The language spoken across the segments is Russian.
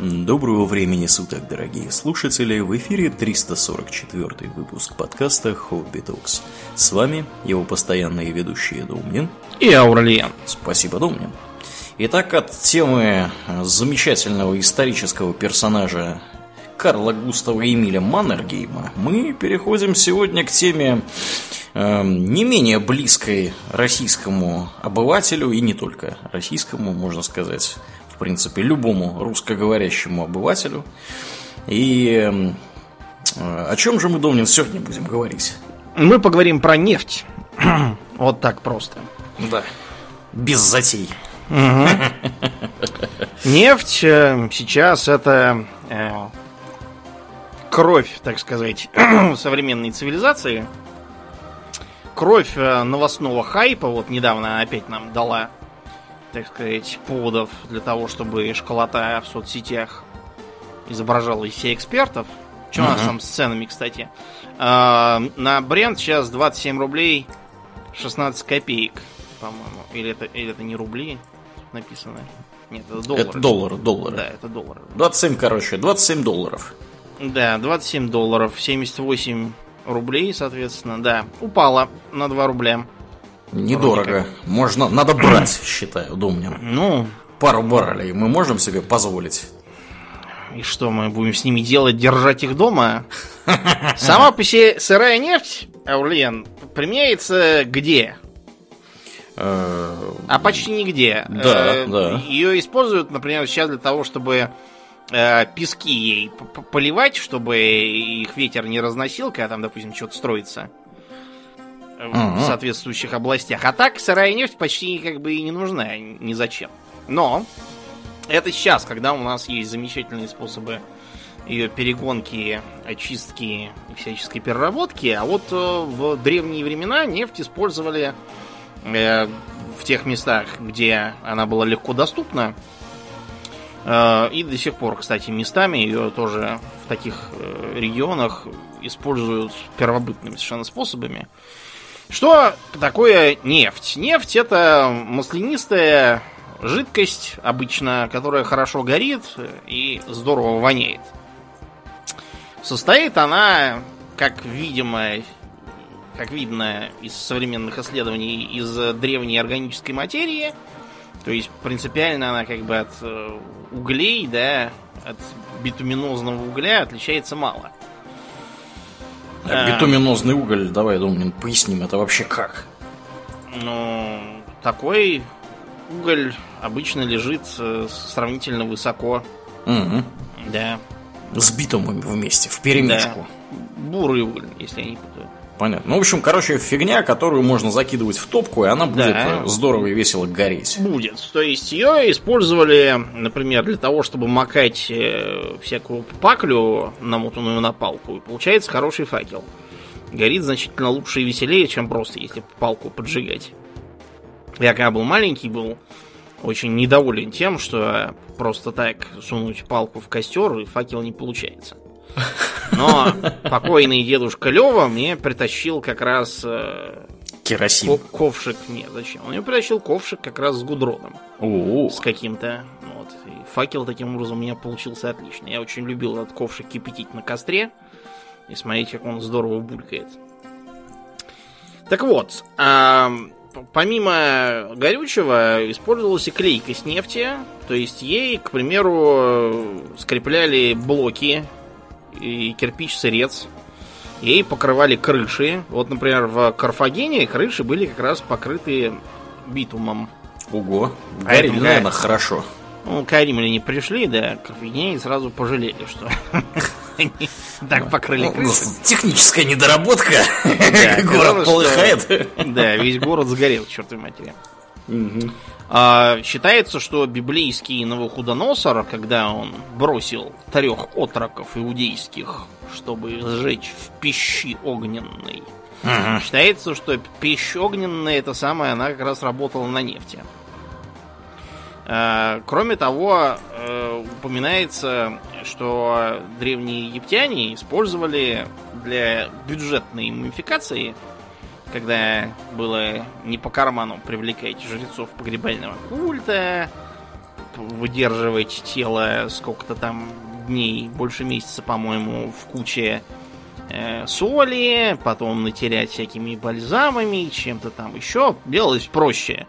Доброго времени суток, дорогие слушатели! В эфире 344 выпуск подкаста Хобби Токс. С вами его постоянные ведущие Домнин и Аурлиен. Спасибо, Домнин. Итак, от темы замечательного исторического персонажа Карла Густава Эмиля Маннергейма мы переходим сегодня к теме э, не менее близкой российскому обывателю и не только российскому, можно сказать, в принципе, любому русскоговорящему обывателю. И эм, э, о чем же мы, Домнин, сегодня будем говорить? Мы поговорим про нефть. вот так просто. Да. Без затей. Нефть э, сейчас это э, кровь, так сказать, современной цивилизации. Кровь новостного хайпа. Вот недавно опять нам дала так сказать, поводов для того, чтобы школота в соцсетях изображала из всех экспертов. Что uh-huh. у нас там с ценами, кстати? А, на бренд сейчас 27 рублей 16 копеек, по-моему. Или это, или это не рубли написано? Нет, это доллары. Это доллары, доллары. Да, это доллары. 27, короче, 27 долларов. Да, 27 долларов, 78 рублей, соответственно, да. Упала на 2 рубля. Недорого. Можно, надо брать, считаю, Думнин. Ну, пару баррелей мы можем себе позволить. И что мы будем с ними делать? Держать их дома? Сама по себе сырая нефть, Аурлиен, применяется где? Э, а почти нигде. Да, э, да. Ее используют, например, сейчас для того, чтобы э, пески ей поливать, чтобы их ветер не разносил, когда там, допустим, что-то строится в соответствующих областях. А так сырая нефть почти как бы и не нужна ни зачем. Но это сейчас, когда у нас есть замечательные способы ее перегонки, очистки и всяческой переработки. А вот э, в древние времена нефть использовали э, в тех местах, где она была легко доступна. Э, и до сих пор, кстати, местами ее тоже в таких э, регионах используют первобытными совершенно способами. Что такое нефть? Нефть это маслянистая жидкость, обычно, которая хорошо горит и здорово воняет. Состоит она, как видимо, как видно из современных исследований, из древней органической материи. То есть принципиально она как бы от э, углей, да, от битуминозного угля отличается мало. А битуминозный уголь, давай, думаю, поясним, это вообще как? Ну, такой уголь обычно лежит э, сравнительно высоко. Угу. Да. С битумом вместе, в перемешку. Да. Бурый уголь, если я не путаю. Понятно. Ну, в общем, короче, фигня, которую можно закидывать в топку, и она будет да. Э, здорово и весело гореть. Будет. То есть ее использовали, например, для того, чтобы макать э, всякую паклю, намотанную на палку, и получается хороший факел. Горит значительно лучше и веселее, чем просто, если палку поджигать. Я когда был маленький, был очень недоволен тем, что просто так сунуть палку в костер, и факел не получается. Но покойный дедушка Лева мне притащил как раз... Э, Керосин. Ковшик. Нет, зачем? Он мне притащил ковшик как раз с гудроном. О-о-о. С каким-то. Вот. И факел таким образом у меня получился отлично. Я очень любил этот ковшик кипятить на костре. И смотреть, как он здорово булькает. Так вот, а, помимо горючего использовалась и клейка с нефти. То есть ей, к примеру, скрепляли блоки и кирпич-сырец. Ей покрывали крыши. Вот, например, в Карфагене крыши были как раз покрыты битумом. Ого, а это, наверное, хорошо. Ну, когда римляне пришли, да, Карфагене сразу пожалели, что так покрыли крыши. Техническая недоработка. Город полыхает. Да, весь город сгорел, чертовой матери. А, считается, что библейский Новохудоносор, когда он бросил трех отроков иудейских, чтобы сжечь в пищи огненной, uh считается, что пища огненная, это самое, она как раз работала на нефти. А, кроме того, э, упоминается, что древние египтяне использовали для бюджетной мумификации когда было не по карману привлекать жрецов погребального культа, выдерживать тело сколько-то там дней, больше месяца, по-моему, в куче э, соли, потом натерять всякими бальзамами, чем-то там еще. Делалось проще.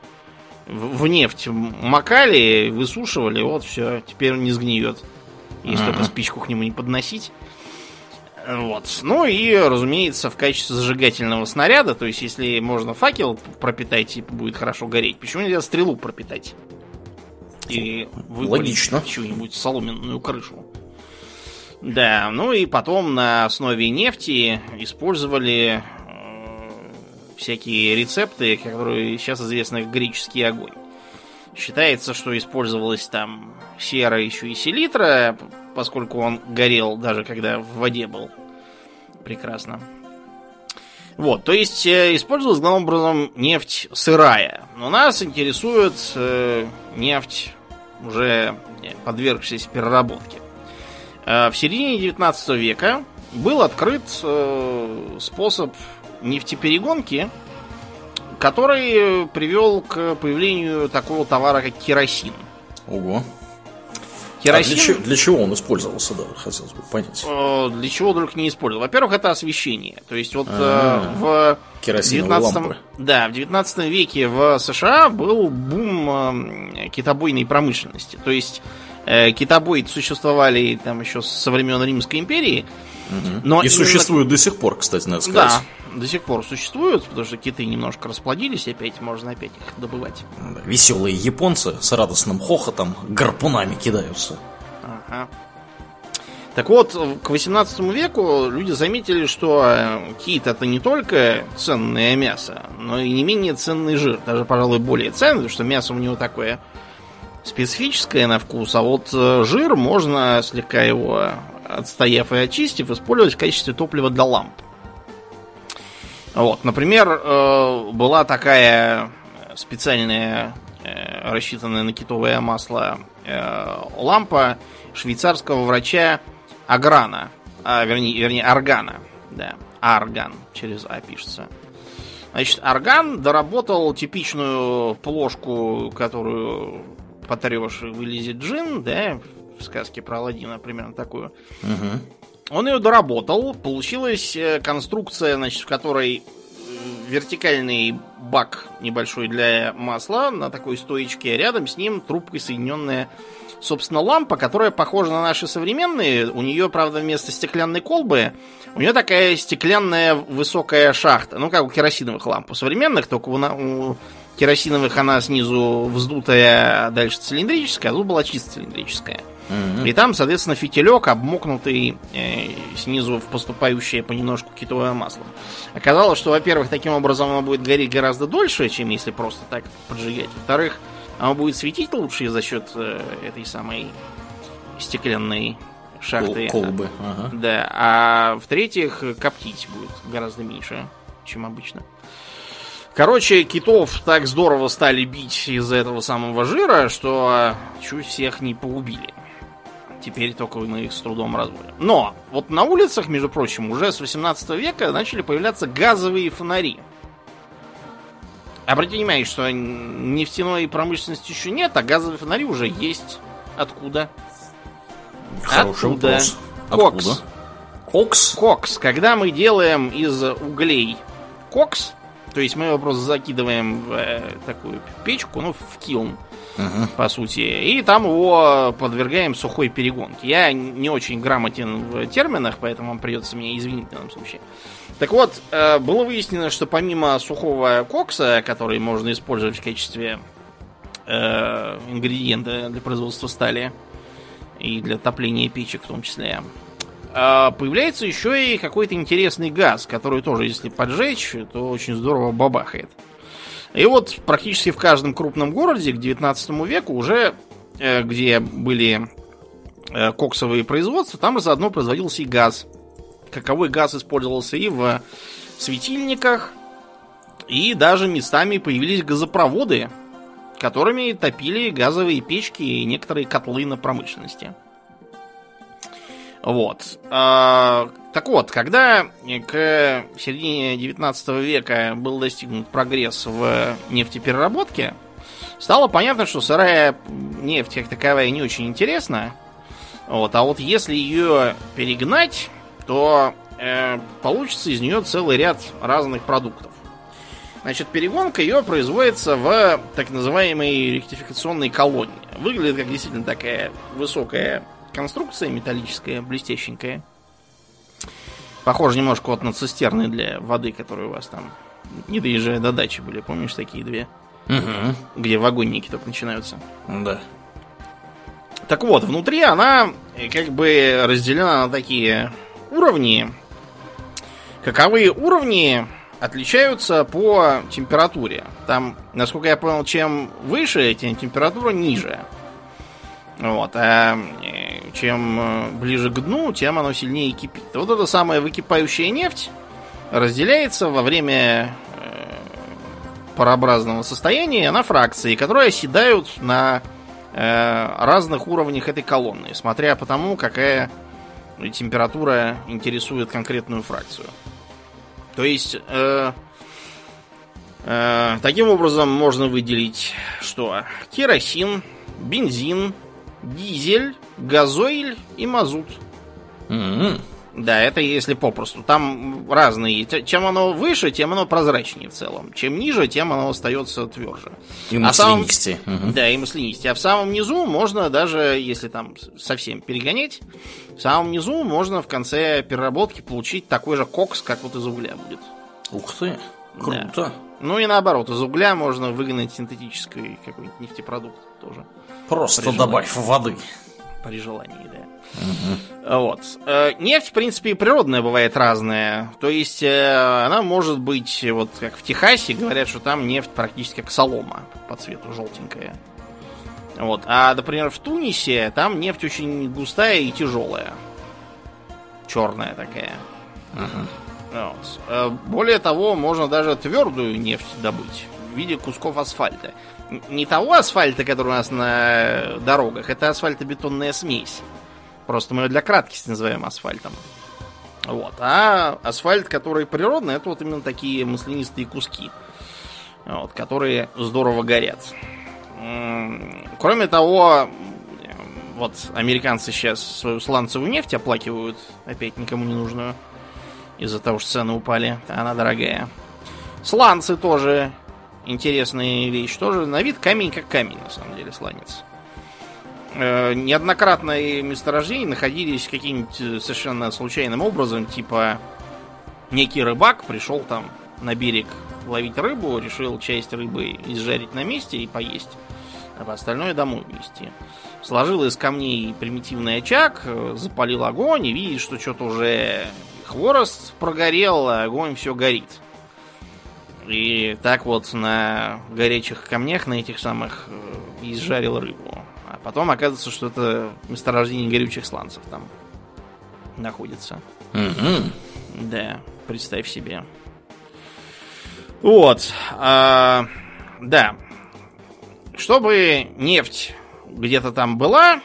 В, в нефть макали, высушивали, вот все, теперь он не сгниет. Если uh-huh. только спичку к нему не подносить. Вот. Ну и, разумеется, в качестве зажигательного снаряда, то есть, если можно факел пропитать и будет хорошо гореть, почему нельзя стрелу пропитать? И Логично. чью-нибудь соломенную крышу. Да, ну и потом на основе нефти использовали э, всякие рецепты, которые сейчас известны как греческий огонь. Считается, что использовалась там сера еще и селитра, поскольку он горел даже когда в воде был. Прекрасно. Вот, то есть э, использовалась главным образом нефть сырая. Но нас интересует э, нефть уже подвергшаяся переработке. Э, в середине 19 века был открыт э, способ нефтеперегонки, который привел к появлению такого товара, как керосин. Ого. Керосин... А для, чего, для чего он использовался, да, хотелось бы понять. Э, для чего только не использовал. Во-первых, это освещение. То есть вот А-а-а. в 19 да, в 19 веке в США был бум китобойной промышленности. То есть э, китобои существовали там еще со времен Римской империи. Угу. Но и именно... существуют до сих пор, кстати, надо сказать. Да, до сих пор существуют, потому что киты немножко расплодились, опять можно опять их добывать. Да, веселые японцы с радостным хохотом гарпунами кидаются. Ага. Так вот, к 18 веку люди заметили, что э, кит это не только ценное мясо, но и не менее ценный жир. Даже, пожалуй, более ценный, потому что мясо у него такое специфическое на вкус, а вот э, жир можно, слегка его отстояв и очистив, использовать в качестве топлива для ламп. Вот, например, э, была такая специальная, э, рассчитанная на китовое масло лампа швейцарского врача Аграна, а, вернее, вернее, Аргана, да, Арган через А пишется. Значит, Арган доработал типичную плошку, которую потрешь и вылезет джин, да, в сказке про Алладина примерно такую. Угу. Он ее доработал, получилась э, конструкция, значит, в которой вертикальный бак небольшой для масла на такой стоечке, а рядом с ним трубкой соединенная, собственно, лампа, которая похожа на наши современные. У нее, правда, вместо стеклянной колбы, у нее такая стеклянная высокая шахта. Ну, как у керосиновых ламп. У современных, только у, у керосиновых она снизу вздутая, а дальше цилиндрическая, а тут была чисто цилиндрическая. И там, соответственно, фитилек, обмокнутый э, снизу в поступающее понемножку китовое масло. Оказалось, что, во-первых, таким образом оно будет гореть гораздо дольше, чем если просто так поджигать. Во-вторых, оно будет светить лучше за счет э, этой самой стеклянной шахты. Колбы. Ага. Да. А в-третьих, коптить будет гораздо меньше, чем обычно. Короче, китов так здорово стали бить из-за этого самого жира, что чуть всех не погубили. Теперь только мы их с трудом разводим. Но вот на улицах, между прочим, уже с 18 века начали появляться газовые фонари. Обратите внимание, что нефтяной промышленности еще нет, а газовые фонари уже есть. Откуда? Хороший Откуда? вопрос. Кокс. Откуда? Кокс? Кокс. Когда мы делаем из углей кокс, то есть мы его просто закидываем в э, такую печку, ну, в kiln, угу. по сути, и там его подвергаем сухой перегонке. Я не очень грамотен в терминах, поэтому вам придется меня извинить в данном случае. Так вот, э, было выяснено, что помимо сухого кокса, который можно использовать в качестве э, ингредиента для производства стали и для топления печек в том числе, а, появляется еще и какой-то интересный газ, который тоже, если поджечь, то очень здорово бабахает. И вот практически в каждом крупном городе к 19 веку уже, э, где были э, коксовые производства, там заодно производился и газ. Каковой газ использовался и в светильниках, и даже местами появились газопроводы, которыми топили газовые печки и некоторые котлы на промышленности. Вот. А, так вот, когда к середине 19 века был достигнут прогресс в нефтепереработке, стало понятно, что сырая нефть как таковая не очень интересна. Вот, а вот если ее перегнать, то э, получится из нее целый ряд разных продуктов. Значит, перегонка ее производится в так называемой ректификационной колонне. Выглядит как действительно такая высокая конструкция металлическая, блестященькая. Похоже немножко вот на цистерны для воды, которые у вас там, не доезжая до дачи были, помнишь, такие две? Угу. Где вагонники только начинаются. Да. Так вот, внутри она э, как бы разделена на такие уровни. Каковые уровни отличаются по температуре. Там, насколько я понял, чем выше, тем температура ниже. Вот, а э, чем э, ближе к дну, тем оно сильнее кипит. Вот эта самая выкипающая нефть разделяется во время э, парообразного состояния на фракции, которые оседают на разных уровнях этой колонны, смотря по тому, какая температура интересует конкретную фракцию. То есть, э, э, таким образом можно выделить что? Керосин, бензин, дизель, газоиль и мазут. М-м. Да, это если попросту. Там разные. Чем оно выше, тем оно прозрачнее в целом. Чем ниже, тем оно остается тверже. И А самом- маслянистее. Мгм. Да, и маслянистее. А в самом низу можно даже, если там совсем перегонять, в самом низу можно в конце переработки получить такой же кокс, как вот из угля будет. Ух ты, круто. Ну и наоборот, из угля можно выгнать синтетический какой-нибудь нефтепродукт тоже. Просто При добавь воды. При желании, да. Вот. Э, Нефть, в принципе, и природная бывает разная. То есть э, она может быть, вот как в Техасе, говорят, что там нефть практически как солома по цвету желтенькая. Вот. А, например, в Тунисе там нефть очень густая и тяжелая. Черная такая. Вот. Э, Более того, можно даже твердую нефть добыть в виде кусков асфальта. Не того асфальта, который у нас на дорогах, это асфальтобетонная смесь. Просто мы ее для краткости называем асфальтом. Вот. А асфальт, который природный, это вот именно такие маслянистые куски, вот, которые здорово горят. Кроме того, вот американцы сейчас свою сланцевую нефть оплакивают, опять никому не нужную, из-за того, что цены упали, она дорогая. Сланцы тоже интересная вещь. Тоже на вид камень как камень, на самом деле, сланец. Э, неоднократные месторождения находились каким-нибудь э, совершенно случайным образом, типа некий рыбак пришел там на берег ловить рыбу, решил часть рыбы изжарить на месте и поесть, а остальное домой везти. Сложил из камней примитивный очаг, э, запалил огонь и видит, что что-то уже хворост прогорел, а огонь все горит. И так вот на горячих камнях, на этих самых, э, изжарил рыбу. А потом оказывается, что это месторождение горючих сланцев там находится. Мгм. Да, представь себе. Вот. а, да. Чтобы нефть где-то там была,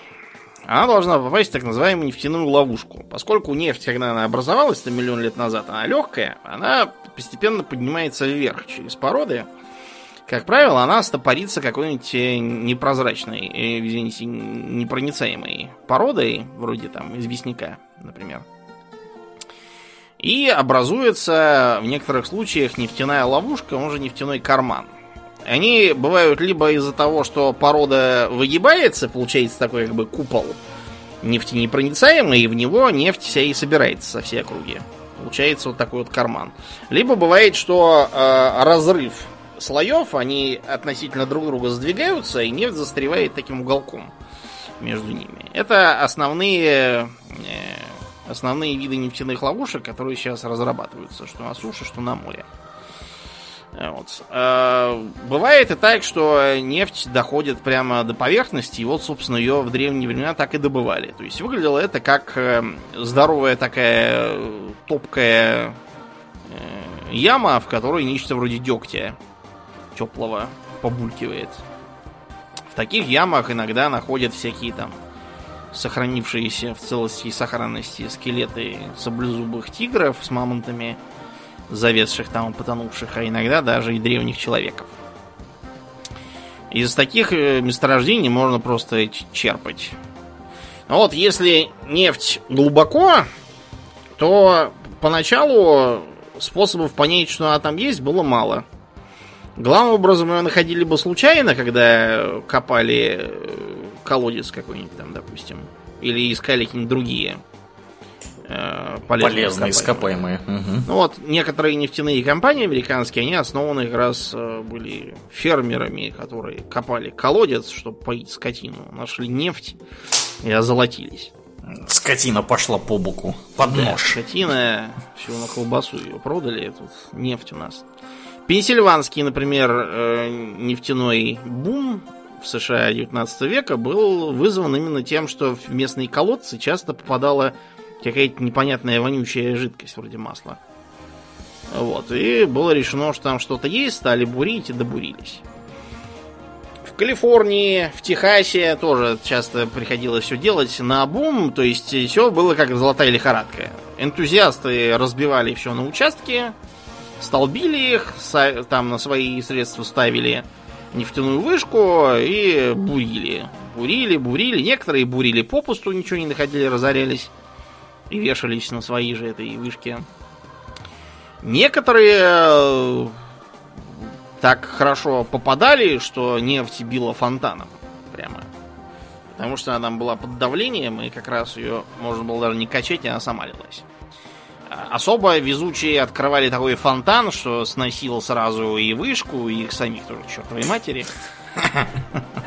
она должна попасть в так называемую нефтяную ловушку. Поскольку нефть, когда она образовалась там миллион лет назад, она легкая, она постепенно поднимается вверх через породы. Как правило, она стопорится какой-нибудь э, непрозрачной, э, извините, непроницаемой породой, вроде там известняка, например. И образуется в некоторых случаях нефтяная ловушка, он же нефтяной карман. Они бывают либо из-за того, что порода выгибается, получается такой как бы купол нефтенепроницаемый, и в него нефть вся и собирается со всей округи. Получается вот такой вот карман. Либо бывает, что э, разрыв слоев, они относительно друг друга сдвигаются, и нефть застревает таким уголком между ними. Это основные, э, основные виды нефтяных ловушек, которые сейчас разрабатываются, что на суше, что на море. Вот. Э, Бывает и так, что нефть доходит прямо до поверхности, и вот, собственно, ее в древние времена так и добывали. То есть выглядело это как э, здоровая такая э, топкая э, яма, в которой нечто вроде дегтя теплого побулькивает. В таких ямах иногда находят всякие там сохранившиеся в целости и сохранности скелеты саблезубых тигров с мамонтами, завесших там потонувших, а иногда даже и древних человеков. Из таких э, месторождений можно просто черпать. Вот если нефть глубоко, то поначалу способов понять, что она там есть, было мало. Главным образом ее находили бы случайно, когда копали э, колодец какой-нибудь там, допустим. Или искали какие-нибудь другие э, полезные, полезные ископаемые. Угу. Ну вот, некоторые нефтяные компании американские, они основаны как раз э, были фермерами, которые копали колодец, чтобы поить скотину. Нашли нефть и озолотились. Скотина пошла по боку, под нож. Да, скотина, все на колбасу ее продали, тут нефть у нас. Пенсильванский, например, э, нефтяной бум в США 19 века был вызван именно тем, что в местные колодцы часто попадала какая-то непонятная вонючая жидкость вроде масла. Вот, и было решено, что там что-то есть, стали бурить и добурились. В Калифорнии, в Техасе тоже часто приходилось все делать на бум, то есть все было как золотая лихорадка. Энтузиасты разбивали все на участки, столбили их, там на свои средства ставили нефтяную вышку и бурили. Бурили, бурили. Некоторые бурили попусту, ничего не находили, разорялись и вешались на свои же этой вышке. Некоторые э, так хорошо попадали, что нефть била фонтаном. Прямо. Потому что она там была под давлением, и как раз ее можно было даже не качать, и она сама лилась. Особо везучие открывали такой фонтан, что сносил сразу и вышку, и их самих тоже, чертовой матери.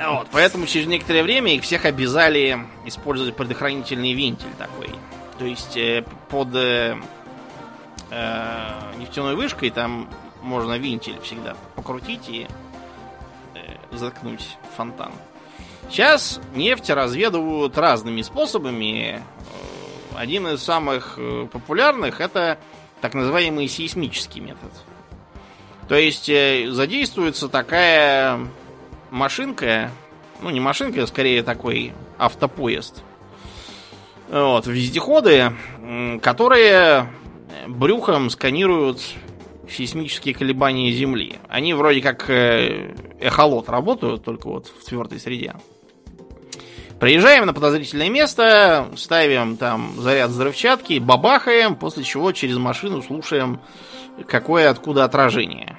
Вот, поэтому через некоторое время их всех обязали использовать предохранительный вентиль такой. То есть э, под э, э, нефтяной вышкой там можно вентиль всегда покрутить и заткнуть фонтан. Сейчас нефть разведывают разными способами. Один из самых популярных это так называемый сейсмический метод. То есть задействуется такая машинка, ну не машинка, а скорее такой автопоезд. Вот, вездеходы, которые брюхом сканируют сейсмические колебания Земли. Они вроде как э, эхолот работают, только вот в твердой среде. Приезжаем на подозрительное место, ставим там заряд взрывчатки, бабахаем, после чего через машину слушаем, какое откуда отражение.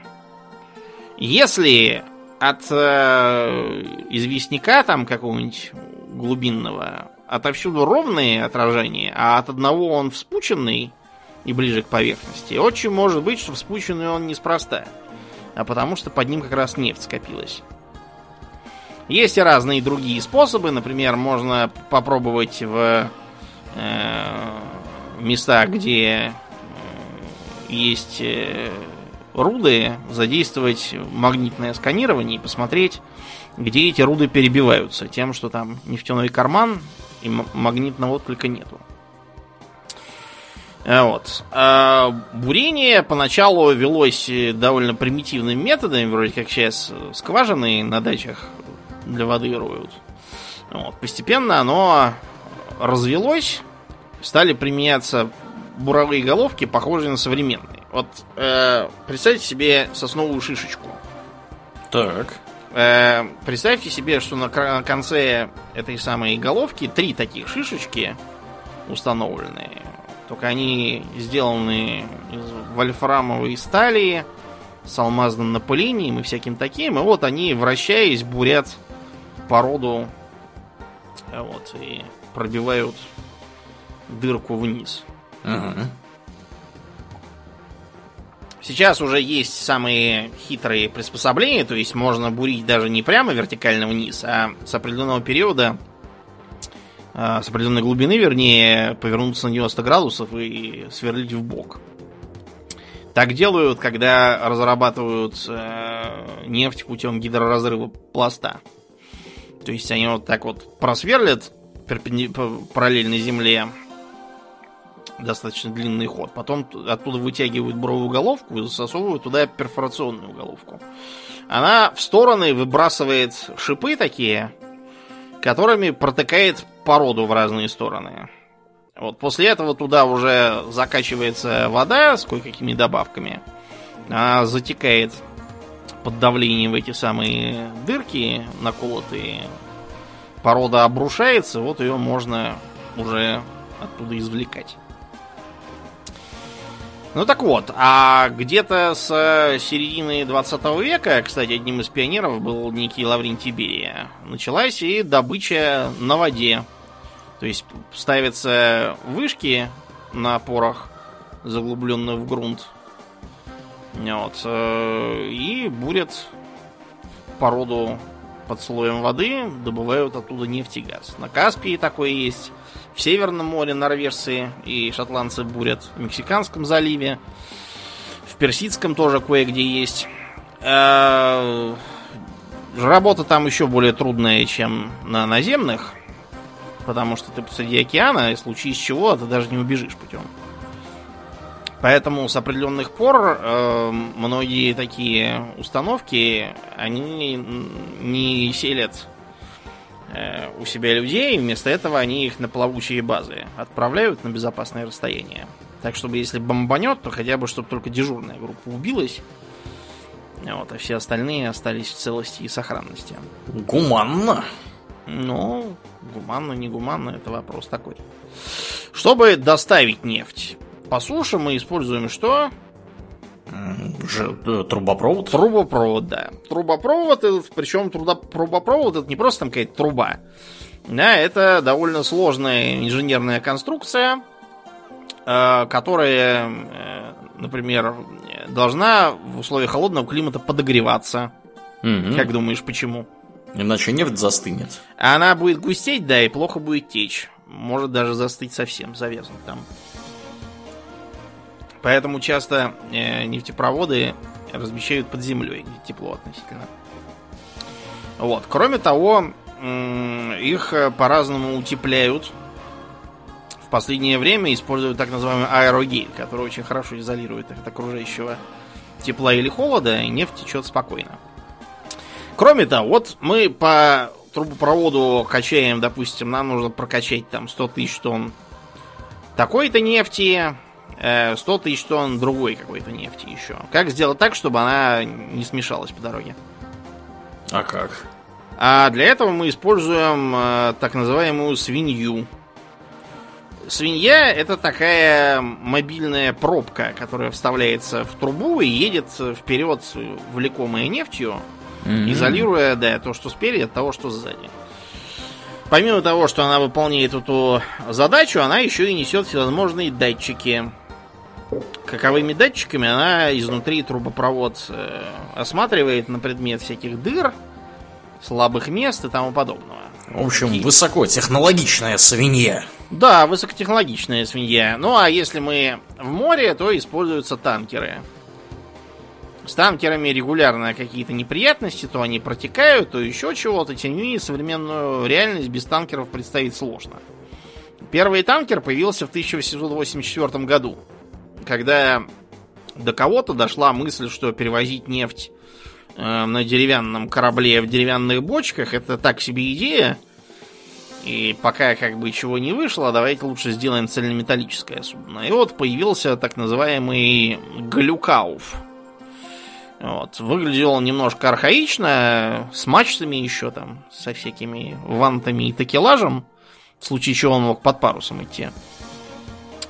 Если от э, известняка там какого-нибудь глубинного отовсюду ровные отражения, а от одного он вспученный и ближе к поверхности, очень может быть, что вспученный он неспроста, а потому что под ним как раз нефть скопилась. Есть и разные другие способы. Например, можно попробовать в э, местах, где э, есть э, руды, задействовать магнитное сканирование и посмотреть, где эти руды перебиваются. Тем, что там нефтяной карман и магнитного отклика нету. Э, вот. А бурение поначалу велось довольно примитивными методами, вроде как сейчас скважины на дачах для воды роют. Вот. Постепенно оно развелось, стали применяться буровые головки, похожие на современные. Вот э, представьте себе сосновую шишечку. Так. Э, представьте себе, что на, конце этой самой головки три таких шишечки установленные. Только они сделаны из вольфрамовой стали с алмазным напылением и всяким таким. И вот они, вращаясь, бурят породу а вот, и пробивают дырку вниз. Угу. Сейчас уже есть самые хитрые приспособления, то есть можно бурить даже не прямо вертикально вниз, а с определенного периода, а, с определенной глубины, вернее, повернуться на 90 градусов и сверлить в бок. Так делают, когда разрабатывают э, нефть путем гидроразрыва пласта. То есть они вот так вот просверлят параллельно земле достаточно длинный ход. Потом оттуда вытягивают буровую головку и засовывают туда перфорационную головку. Она в стороны выбрасывает шипы такие, которыми протыкает породу в разные стороны. Вот после этого туда уже закачивается вода с кое-какими добавками. Она затекает под давлением в эти самые дырки наколотые, порода обрушается, вот ее можно уже оттуда извлекать. Ну так вот, а где-то с середины 20 века, кстати, одним из пионеров был некий Лаврентий Берия, началась и добыча на воде. То есть ставятся вышки на опорах, заглубленных в грунт. Вот, э, и бурят породу под слоем воды, добывают оттуда нефть и газ. На Каспии такое есть. В Северном море норвежцы и шотландцы бурят. В Мексиканском заливе. В Персидском тоже кое-где есть. Э, работа там еще более трудная, чем на наземных. Потому что ты посреди океана, и в случае чего ты даже не убежишь путем. Поэтому с определенных пор э, многие такие установки, они не селят у себя людей, вместо этого они их на плавучие базы отправляют на безопасное расстояние. Так, чтобы если бомбанет, то хотя бы, чтобы только дежурная группа убилась, вот, а все остальные остались в целости и сохранности. Гуманно. Ну, гуманно, не гуманно, это вопрос такой. Чтобы доставить нефть, по суше мы используем что? Э, трубопровод? Трубопровод, да. Трубопровод, причем труда, трубопровод это не просто там какая-то труба. Да, это довольно сложная инженерная конструкция, э, которая, э, например, должна в условиях холодного климата подогреваться. Угу. Как думаешь, почему? Иначе нефть застынет. Она будет густеть, да, и плохо будет течь. Может даже застыть совсем, завязнуть там. Поэтому часто э, нефтепроводы размещают под землей, где тепло относительно. Вот. Кроме того, их э, по-разному утепляют. В последнее время используют так называемый аэрогель, который очень хорошо изолирует их от окружающего тепла или холода, и нефть течет спокойно. Кроме того, вот мы по трубопроводу качаем, допустим, нам нужно прокачать там 100 тысяч тонн такой-то нефти, 100 э, тысяч тонн другой какой-то нефти еще. Как сделать так, чтобы она не смешалась по дороге? А как? А для этого мы используем э, так называемую свинью. Свинья это такая мобильная пробка, которая вставляется в трубу и едет вперед, влекомая нефтью, mm-hmm. изолируя да, то, что спереди, от того, что сзади. Помимо того, что она выполняет эту задачу, она еще и несет всевозможные датчики каковыми датчиками она изнутри трубопровод э, осматривает на предмет всяких дыр, слабых мест и тому подобного. В общем, и... высокотехнологичная свинья. Да, высокотехнологичная свинья. Ну а если мы в море, то используются танкеры. С танкерами регулярно какие-то неприятности, то они протекают, то еще чего-то. Тем не менее, современную реальность без танкеров представить сложно. Первый танкер появился в 1884 году когда до кого-то дошла мысль, что перевозить нефть э, на деревянном корабле в деревянных бочках это так себе идея. И пока как бы чего не вышло, давайте лучше сделаем цельнометаллическое судно. И вот появился так называемый глюкауф. Вот. Выглядел он немножко архаично, с мачтами еще там, со всякими вантами и такелажем. В случае чего он мог под парусом идти.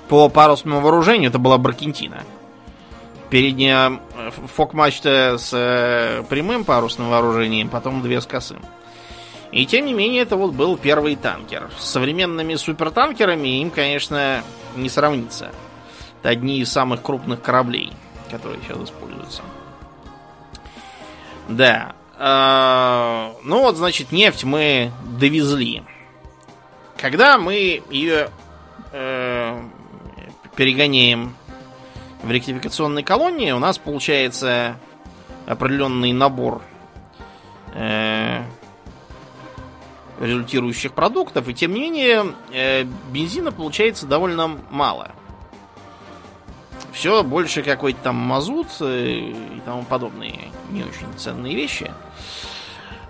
По парусному вооружению это была Баркентина. Передняя э, фок-мачта с э, прямым парусным вооружением, потом две с косым. И тем не менее, это вот был первый танкер. С современными супертанкерами им, конечно, не сравнится. Это одни из самых крупных кораблей, которые сейчас используются. Да. Э, ну вот, значит, нефть мы довезли. Когда мы ее перегоняем в ректификационной колонии, у нас получается определенный набор э, результирующих продуктов, и тем не менее э, бензина получается довольно мало. Все больше какой-то там мазут э, и тому подобные не очень ценные вещи.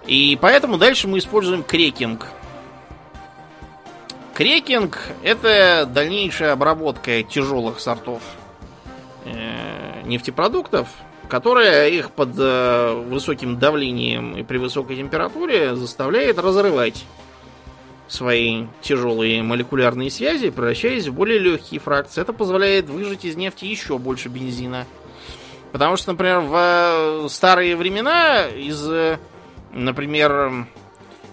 И поэтому дальше мы используем крекинг. Крекинг это дальнейшая обработка тяжелых сортов э, нефтепродуктов, которая их под э, высоким давлением и при высокой температуре заставляет разрывать свои тяжелые молекулярные связи, превращаясь в более легкие фракции. Это позволяет выжать из нефти еще больше бензина. Потому что, например, в старые времена из, например,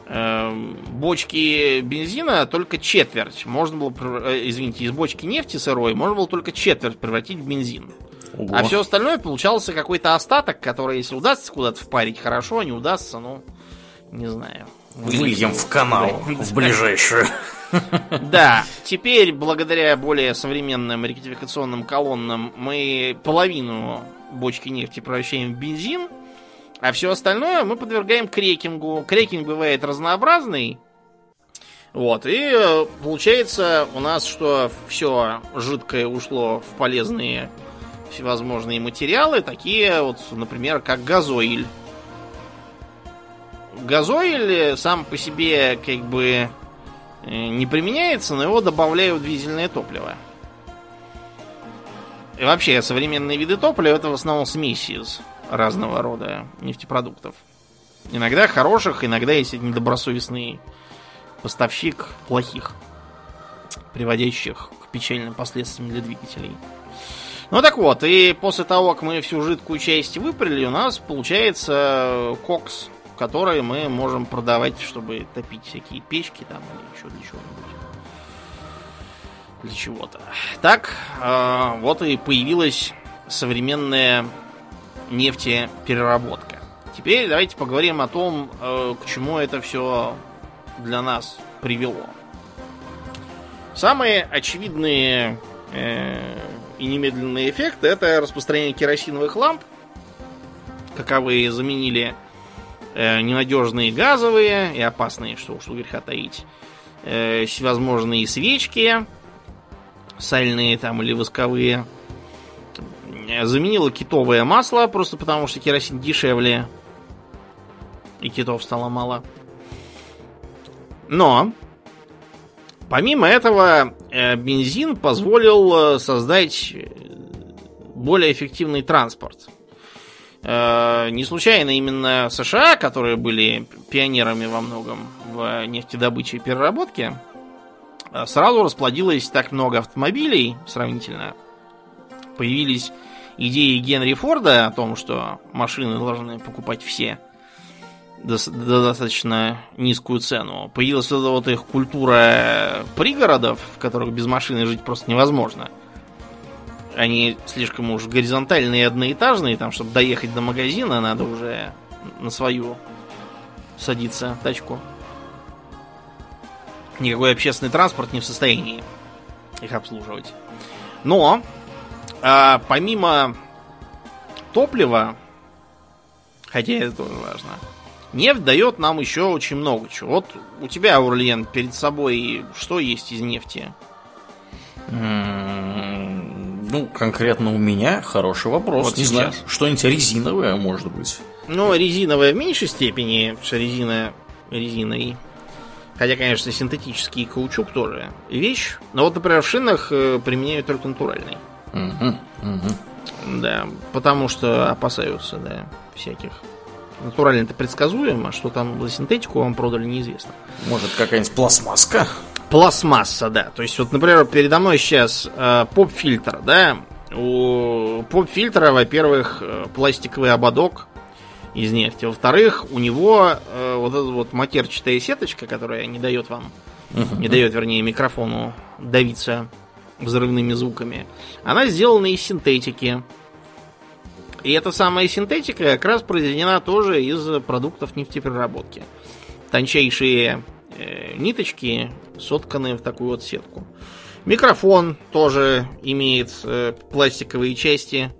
э, бочки бензина только четверть можно было, э, извините, из бочки нефти сырой можно было только четверть превратить в бензин. Ого. А все остальное получался какой-то остаток, который, если удастся куда-то впарить, хорошо, а не удастся, ну, не знаю. Выльем в канал в ближайшую. Да, теперь, благодаря более современным ректификационным колоннам, мы половину бочки нефти превращаем в бензин, а все остальное мы подвергаем крекингу. Крекинг бывает разнообразный. Вот, и э, получается у нас, что все жидкое ушло в полезные всевозможные материалы, такие вот, например, как газоиль. Газоиль сам по себе как бы э, не применяется, но его добавляют в дизельное топливо. И вообще, современные виды топлива это в основном смеси из разного рода нефтепродуктов. Иногда хороших, иногда, если недобросовестный поставщик, плохих, приводящих к печальным последствиям для двигателей. Ну так вот, и после того, как мы всю жидкую часть выпарили, у нас получается кокс, который мы можем продавать, чтобы топить всякие печки там или еще для чего-нибудь для чего-то. Так, э, вот и появилась современная нефтепереработка. Теперь давайте поговорим о том, э, к чему это все для нас привело. Самые очевидные э, и немедленные эффекты это распространение керосиновых ламп, каковые заменили э, ненадежные газовые и опасные, что уж греха таить, э, всевозможные свечки, сальные там или восковые. Заменила китовое масло, просто потому что керосин дешевле. И китов стало мало. Но, помимо этого, э, бензин позволил э, создать э, более эффективный транспорт. Не случайно именно США, которые были пионерами во многом в нефтедобыче и переработке, а сразу расплодилось так много автомобилей сравнительно. Появились идеи Генри Форда о том, что машины должны покупать все за достаточно низкую цену. Появилась вот эта их культура пригородов, в которых без машины жить просто невозможно. Они слишком уж горизонтальные и одноэтажные, там, чтобы доехать до магазина, надо уже на свою садиться тачку никакой общественный транспорт не в состоянии их обслуживать. Но а, помимо топлива, хотя это тоже важно, нефть дает нам еще очень много чего. Вот у тебя, Урлен, перед собой что есть из нефти? Ну, конкретно у меня хороший вопрос. Вот Не сейчас. знаю, что-нибудь резиновое, может быть. Ну, резиновое в меньшей степени, что резина резиной. Хотя, конечно, синтетический каучук тоже вещь. Но вот, например, в шинах э, применяют только натуральный. Угу, угу. Да, потому что опасаются, да, всяких. Натурально это предсказуемо, а что там за синтетику вам продали, неизвестно. Может, какая-нибудь пластмасска? Пластмасса, да. То есть, вот, например, передо мной сейчас э, поп-фильтр, да. У поп-фильтра, во-первых, э, пластиковый ободок из нефти. Во-вторых, у него э, вот эта вот матерчатая сеточка, которая не дает вам, uh-huh. не дает, вернее, микрофону давиться взрывными звуками, она сделана из синтетики. И эта самая синтетика как раз произведена тоже из продуктов нефтепереработки. Тончайшие ниточки сотканы в такую вот сетку. Микрофон тоже имеет э, пластиковые части,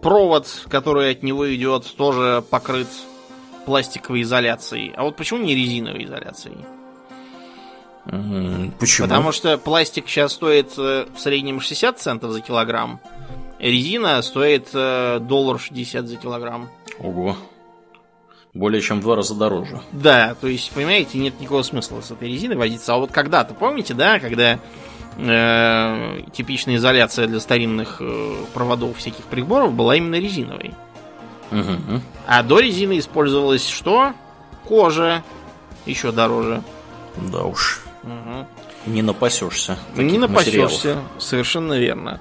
провод, который от него идет, тоже покрыт пластиковой изоляцией. А вот почему не резиновой изоляцией? Почему? Потому что пластик сейчас стоит э, в среднем 60 центов за килограмм. Резина стоит э, доллар 60 за килограмм. Ого. Более чем в два раза дороже. Да, то есть, понимаете, нет никакого смысла с этой резиной возиться. А вот когда-то, помните, да, когда э, типичная изоляция для старинных э, проводов всяких приборов была именно резиновой. Угу. А до резины использовалась что? Кожа. Еще дороже. Да уж. Угу. Не напасешься. Не напасешься, совершенно верно.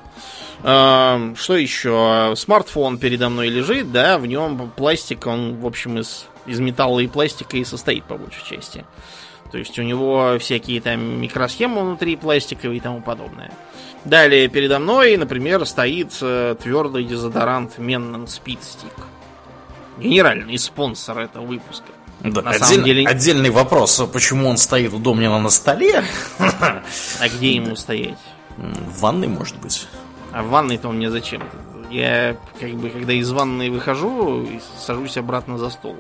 А, что еще? Смартфон передо мной лежит, да, в нем пластик, он, в общем, из, из металла и пластика и состоит по большей части. То есть у него всякие там микросхемы внутри пластиковые и тому подобное. Далее передо мной, например, стоит э, твердый дезодорант Speed Stick. Генеральный спонсор этого выпуска. Да, на отдель, самом деле... Отдельный вопрос, почему он стоит у Домнина на столе? А где ему стоять? В ванной, может быть. А в ванной-то он мне зачем? Я, как бы, когда из ванной выхожу, сажусь обратно за стол.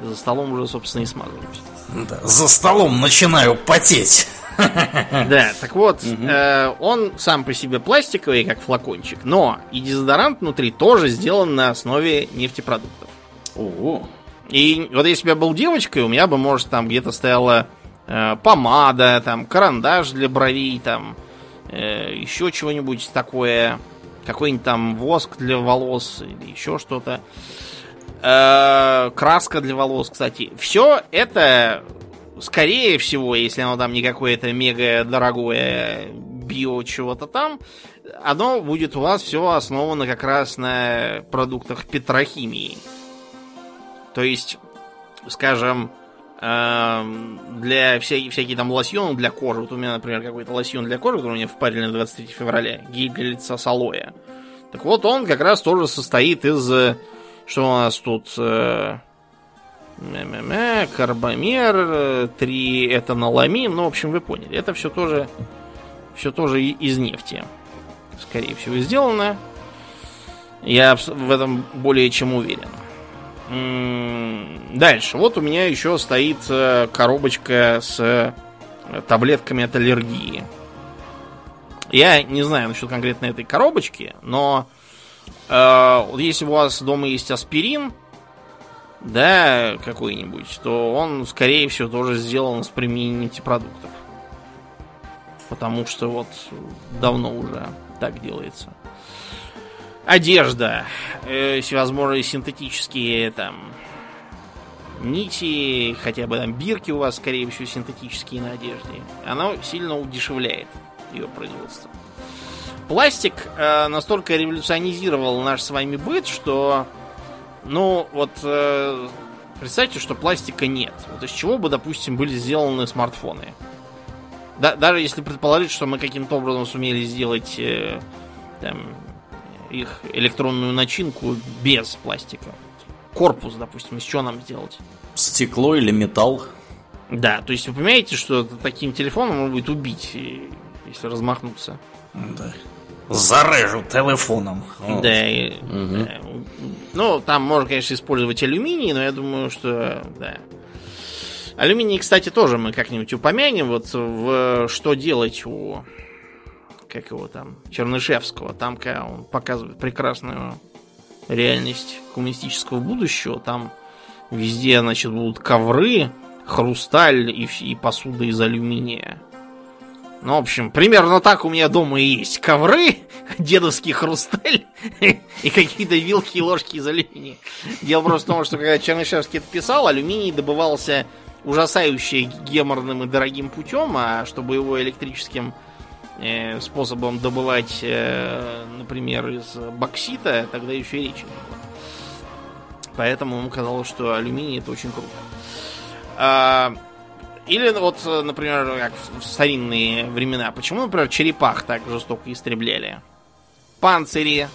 За столом уже, собственно, и смазываюсь. Да, за столом начинаю потеть. Да, так вот, угу. э, он сам по себе пластиковый, как флакончик, но и дезодорант внутри тоже сделан на основе нефтепродуктов. Ого. И вот если бы я был девочкой, у меня бы, может, там где-то стояла э, помада, там, карандаш для бровей, там, э, еще чего-нибудь такое, какой-нибудь там воск для волос или еще что-то. Э, краска для волос, кстати. Все это, скорее всего, если оно там не какое-то мега дорогое био чего-то там, оно будет у вас все основано как раз на продуктах петрохимии. То есть, скажем, эм, для всякие, всякие там лосьоны для кожи. Вот у меня, например, какой-то лосьон для кожи, который у меня впарили на 23 февраля. Гель для лица с алоэ. Так вот, он как раз тоже состоит из... Э, что у нас тут? Э, карбомер, 3 этаноламин. Ну, в общем, вы поняли. Это все тоже, все тоже из нефти. Скорее всего, сделано. Я в этом более чем уверен. Дальше. Вот у меня еще стоит э, коробочка с э, таблетками от аллергии. Я не знаю насчет конкретно этой коробочки, но э, если у вас дома есть аспирин, да, какой-нибудь, то он, скорее всего, тоже сделан с применением этих продуктов. Потому что вот давно уже так делается одежда, э, всевозможные синтетические там нити, хотя бы там бирки у вас, скорее всего, синтетические на одежде, оно сильно удешевляет ее производство. Пластик э, настолько революционизировал наш с вами быт, что, ну, вот э, представьте, что пластика нет. Вот из чего бы, допустим, были сделаны смартфоны. Да, даже если предположить, что мы каким-то образом сумели сделать э, там, их электронную начинку без пластика. Корпус, допустим, из чего нам сделать? Стекло или металл? Да, то есть вы понимаете, что таким телефоном можно будет убить, если размахнуться. Да. Зарежу телефоном. Да, и, угу. да. Ну, там можно, конечно, использовать алюминий, но я думаю, что да. Алюминий, кстати, тоже мы как-нибудь упомянем. Вот в что делать у как его там, Чернышевского, там он показывает прекрасную реальность коммунистического будущего, там везде, значит, будут ковры, хрусталь и, и посуда из алюминия. Ну, в общем, примерно так у меня дома и есть. Ковры, дедовский хрусталь и какие-то вилки и ложки из алюминия. Дело просто в том, что когда Чернышевский это писал, алюминий добывался ужасающе геморным и дорогим путем, а чтобы его электрическим способом добывать, э, например, из боксита, тогда еще и речи не было. Поэтому ему казалось, что алюминий это очень круто. А, или вот, например, как в старинные времена, почему, например, черепах так жестоко истребляли? Панцири.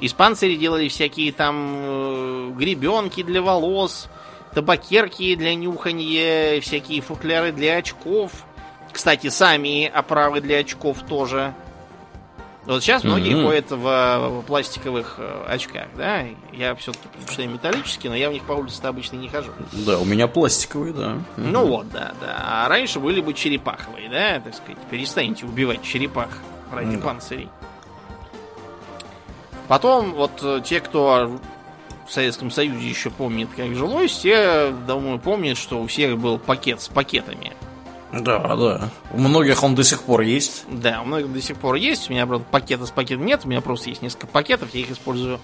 Из панцирей делали всякие там э, гребенки для волос, табакерки для нюханья, всякие футляры для очков – кстати, сами оправы для очков тоже. Вот сейчас многие mm-hmm. ходят в, в пластиковых э, очках, да? Я все-таки предпочитаю металлические, но я в них по улице обычно не хожу. Да, у меня пластиковые, да. Mm-hmm. Ну вот, да, да. А раньше были бы черепаховые, да, так сказать. Перестаньте убивать черепах ради mm-hmm. панцирей. Потом вот э, те, кто в Советском Союзе еще помнит, как жилось, те, думаю, помнят, что у всех был пакет с пакетами. Да, да. У многих он до сих пор есть. Да, у многих до сих пор есть. У меня, правда, пакета с пакетом нет. У меня просто есть несколько пакетов. Я их использую,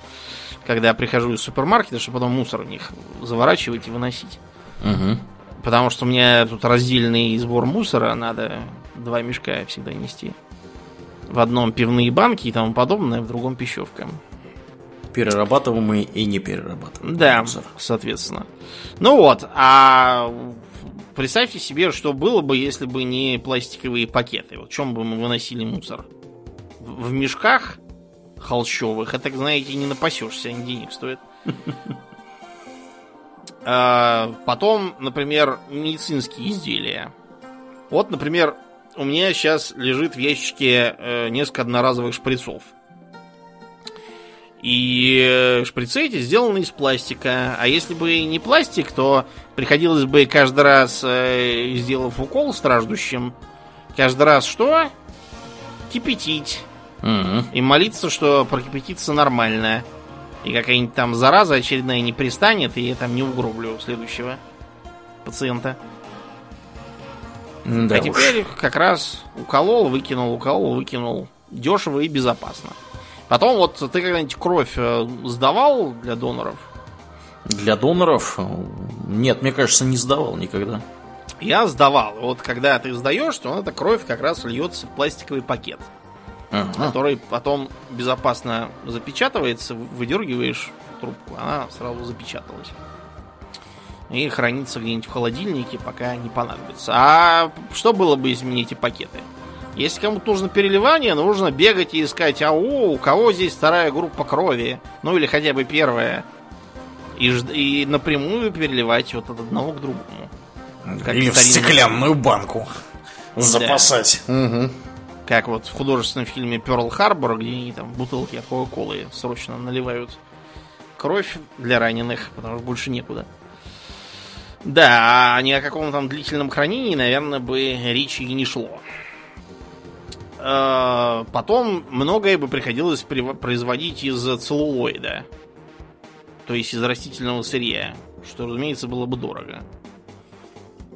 когда я прихожу из супермаркета, чтобы потом мусор в них заворачивать и выносить. Угу. Потому что у меня тут раздельный сбор мусора. Надо два мешка всегда нести. В одном пивные банки и тому подобное, в другом пищевка. Перерабатываемый и не перерабатываемый. Да, мусор. соответственно. Ну вот, а Представьте себе, что было бы, если бы не пластиковые пакеты. Вот в чем бы мы выносили мусор? В, в мешках холщовых, это, знаете, не напасешься, они денег стоят. А, потом, например, медицинские изделия. Вот, например, у меня сейчас лежит в ящике э, несколько одноразовых шприцов. И э, шприцы эти сделаны из пластика. А если бы не пластик, то приходилось бы каждый раз, э, сделав укол страждущим, каждый раз что? Кипятить. Угу. И молиться, что прокипятиться нормально. И какая-нибудь там зараза очередная не пристанет, и я там не угроблю следующего пациента. Да а уж. теперь как раз уколол, выкинул, уколол, выкинул. Дешево и безопасно. Потом вот ты когда-нибудь кровь э, сдавал для доноров? Для доноров? Нет, мне кажется, не сдавал никогда. Я сдавал. Вот когда ты сдаешь, то эта кровь как раз льется в пластиковый пакет, Ага. который потом безопасно запечатывается, выдергиваешь трубку, она сразу запечаталась. И хранится где-нибудь в холодильнике, пока не понадобится. А что было бы, мне эти пакеты? Если кому-то нужно переливание, нужно бегать и искать, а у кого здесь вторая группа крови? Ну или хотя бы первая. И, и напрямую переливать вот от одного к другому. Как Или в стеклянную банку. Запасать. Мгм. Как вот в художественном фильме Перл Харбор, где они там бутылки от Кока-Колы срочно наливают кровь для раненых, потому что больше некуда. Да, а ни о каком там длительном хранении, наверное, бы речи и не шло. Э, Потом многое бы приходилось производить из целлулоида. То есть из растительного сырья. Что, разумеется, было бы дорого.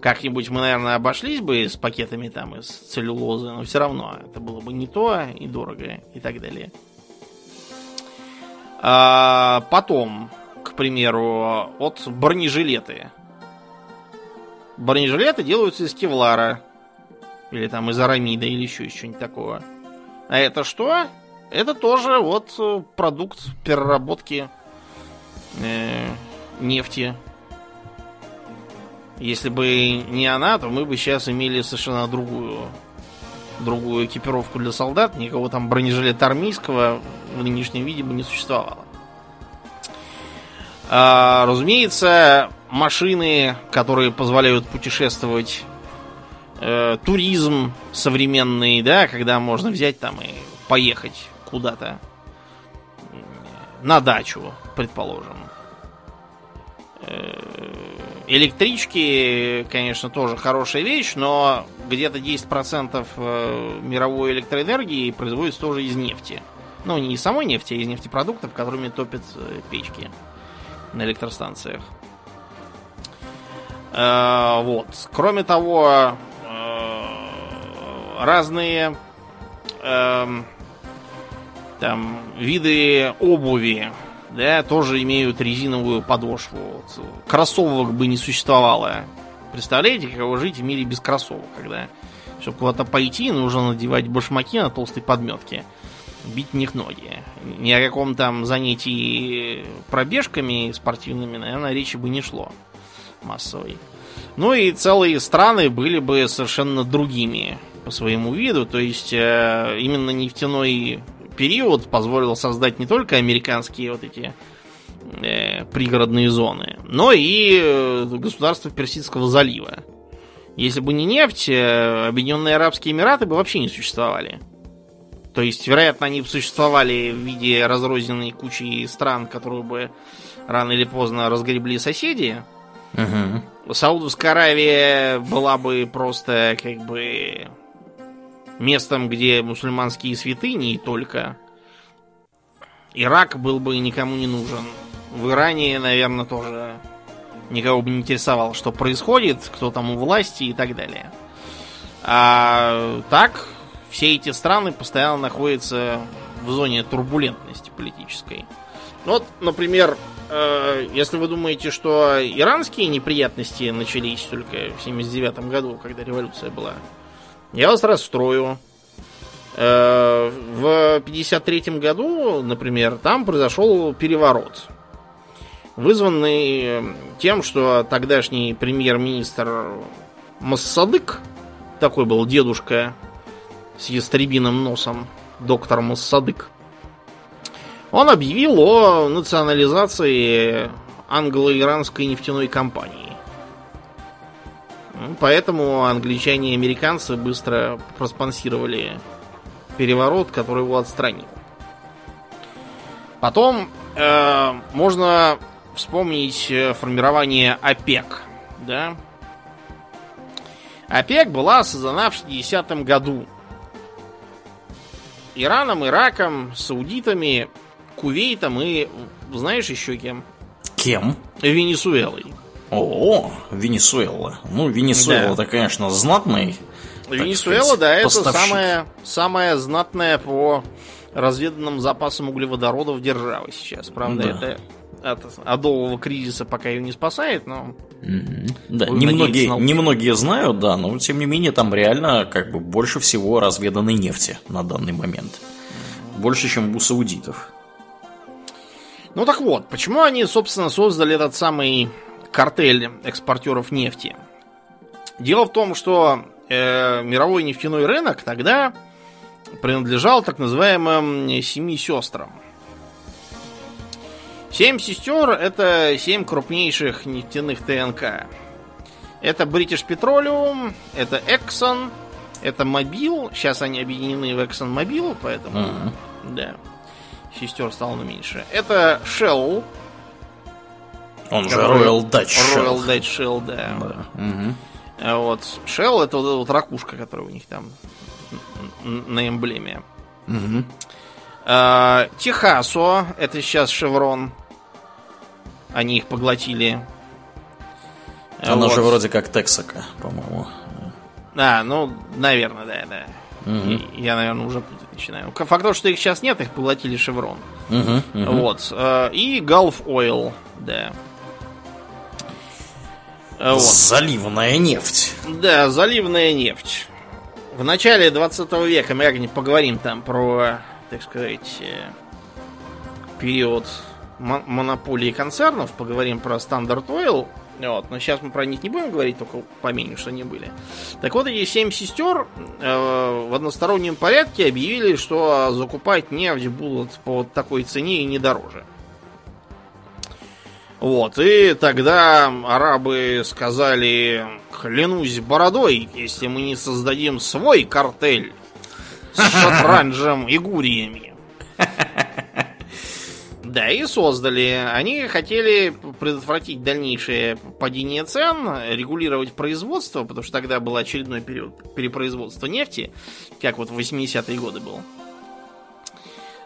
Как-нибудь мы, наверное, обошлись бы с пакетами там из целлюлозы, но все равно это было бы не то и дорого и так далее. А, потом, к примеру, от бронежилеты. Бронежилеты делаются из кевлара. Или там из арамида, или еще из чего-нибудь такого. А это что? Это тоже вот э, продукт переработки э, нефти. Если бы не она, то мы бы сейчас имели совершенно другую другую экипировку для солдат. Никакого там бронежилета армейского в нынешнем виде бы не существовало. А, разумеется, машины, которые позволяют путешествовать, э, туризм современный, да, когда можно взять там и поехать куда-то на дачу, предположим. Э, Электрички, конечно, тоже хорошая вещь, но где-то 10% э, мировой электроэнергии производится тоже из нефти. Ну, не из самой нефти, а из нефтепродуктов, которыми топят э, печки на электростанциях. Вот. Кроме того, разные эм, там виды обуви, да, тоже имеют резиновую подошву. Вот. Кроссовок бы не существовало. Представляете, каково жить в мире без кроссовок, когда, чтобы куда-то пойти, нужно надевать башмаки на толстой подметке, бить в них ноги. Ни о каком там занятии пробежками спортивными, наверное, речи бы не шло массовой. Ну и целые страны были бы совершенно другими по своему виду. То есть э, именно нефтяной период позволил создать не только американские вот эти э, пригородные зоны, но и э, государство Персидского залива. Если бы не нефть, Объединенные Арабские Эмираты бы вообще не существовали. То есть, вероятно, они бы существовали в виде разрозненной кучи стран, которую бы рано или поздно разгребли соседи. Мгм. Саудовская Аравия была бы просто как бы местом, где мусульманские святыни и только. Ирак был бы никому не нужен. в Иране, наверное, тоже никого бы не интересовало, что происходит, кто там у власти и так далее. А так, все эти страны постоянно находятся в зоне турбулентности политической. Вот, например, э, если вы думаете, что иранские неприятности начались только в 79 году, когда революция была, я вас расстрою. Э, в 53 году, например, там произошел переворот, вызванный тем, что тогдашний премьер-министр Массадык, такой был дедушка с ястребиным носом, доктор Массадык, он объявил о национализации англо-иранской нефтяной компании. Поэтому англичане и американцы быстро проспонсировали переворот, который его отстранил. Потом э, можно вспомнить э, формирование ОПЕК. Да? ОПЕК была создана в 60-м году. Ираном, Ираком, Саудитами, Кувейтом и, знаешь, еще кем? Кем? Венесуэлой. О, Венесуэла. Ну, Венесуэла, да. конечно, знатный Венесуэла, да, это самая, самая знатная по разведанным запасам углеводородов держава сейчас. Правда, да. это от адового кризиса пока ее не спасает, но... Mm-hmm. Да, немногие, немногие знают, да, но тем не менее там реально как бы больше всего разведанной нефти на данный момент. Больше, чем у саудитов. Ну так вот, почему они, собственно, создали этот самый картель экспортеров нефти? Дело в том, что э, мировой нефтяной рынок тогда принадлежал так называемым семи сестрам. Семь сестер это семь крупнейших нефтяных ТНК. Это British Petroleum, это Exxon, это Mobil. Сейчас они объединены в Exxon Mobil, поэтому uh-huh. да, сестер стало меньше. Это Shell. Он же Royal Dutch Shell. Royal Dutch Shell, да. да. Угу. А вот Shell это вот, вот ракушка, которая у них там на эмблеме. Угу. А, Техасо, это сейчас Шеврон. Они их поглотили. Она вот. же вроде как Тексака, по-моему. А, ну, наверное, да, да. Угу. Я, наверное, уже путать начинаю. Факт того, что их сейчас нет, их поглотили Шеврон. Угу, угу. Вот. А, и Gulf Oil, да. Вот. Заливная нефть. Да, заливная нефть. В начале 20 века мы как-нибудь поговорим там про, так сказать, э, период монополии концернов, поговорим про Standard Oil. Вот, но сейчас мы про них не будем говорить, только поменьше, что они были. Так вот, эти семь сестер э, в одностороннем порядке объявили, что закупать нефть будут по такой цене и не дороже. Вот, и тогда арабы сказали, клянусь бородой, если мы не создадим свой картель с шатранжем и гуриями. Да, и создали. Они хотели предотвратить дальнейшее падение цен, регулировать производство, потому что тогда был очередной период перепроизводства нефти, как вот в 80-е годы был.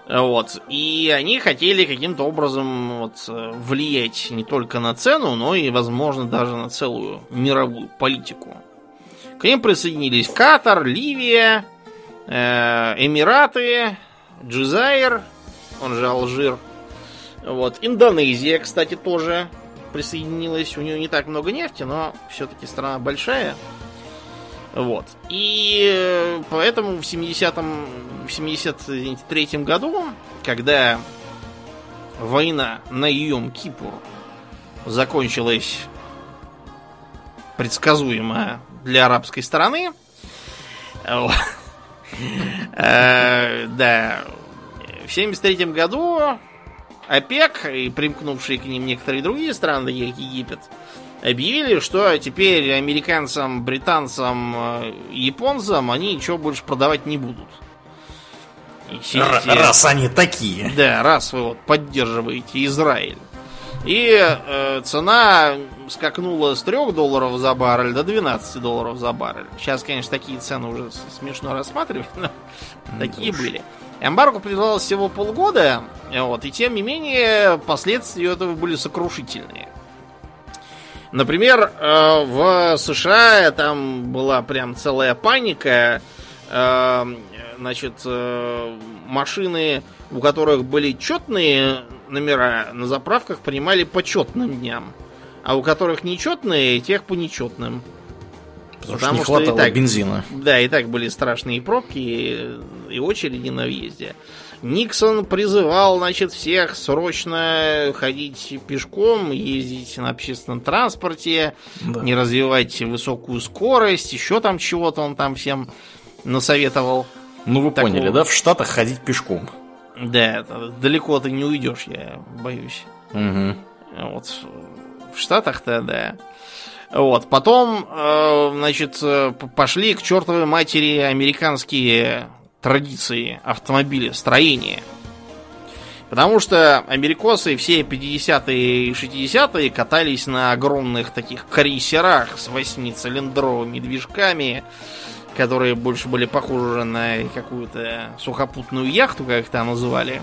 Вот. И они хотели каким-то образом вот, влиять не только на цену, но и, возможно, даже на целую мировую политику. К ним присоединились Катар, Ливия, э, Эмираты, Джизайр, он же Алжир. Вот. Индонезия, кстати, тоже присоединилась. У нее не так много нефти, но все-таки страна большая. Вот. И э, поэтому в 70-м, в 73 году, когда война на Йом-Кипур закончилась предсказуемо для арабской стороны, э, да, в 73 году ОПЕК и примкнувшие к ним некоторые другие страны, как Египет, объявили, что теперь американцам, британцам, э, японцам они ничего больше продавать не будут. Раз они такие. Да, раз вы вот поддерживаете Израиль. И э, цена скакнула с 3 долларов за баррель до 12 долларов за баррель. Сейчас, конечно, такие цены уже смешно рассматривать, но такие были. Эмбарго продолжалось всего полгода, вот, и тем не менее последствия этого были сокрушительные. Например, э, в США там была прям целая паника. Э, значит, э, машины, у которых были четные номера на заправках, принимали по четным дням. А у которых нечетные, тех по нечетным. Потому, Потому что не хватало и так, бензина. Да, и так были страшные пробки и, и очереди на въезде. Никсон призывал, значит, всех срочно ходить пешком, ездить на общественном транспорте, да. не развивать высокую скорость, еще там чего-то он там всем насоветовал. Ну, вы Такого... поняли, да? В Штатах ходить пешком. Да, далеко ты не уйдешь, я боюсь. Угу. Вот в Штатах-то, да. Вот, потом, э, значит, пошли к чертовой матери американские традиции автомобилестроения. Потому что америкосы все 50-е и 60-е катались на огромных таких крейсерах с восьмицилиндровыми движками, которые больше были похожи на какую-то сухопутную яхту, как их там называли.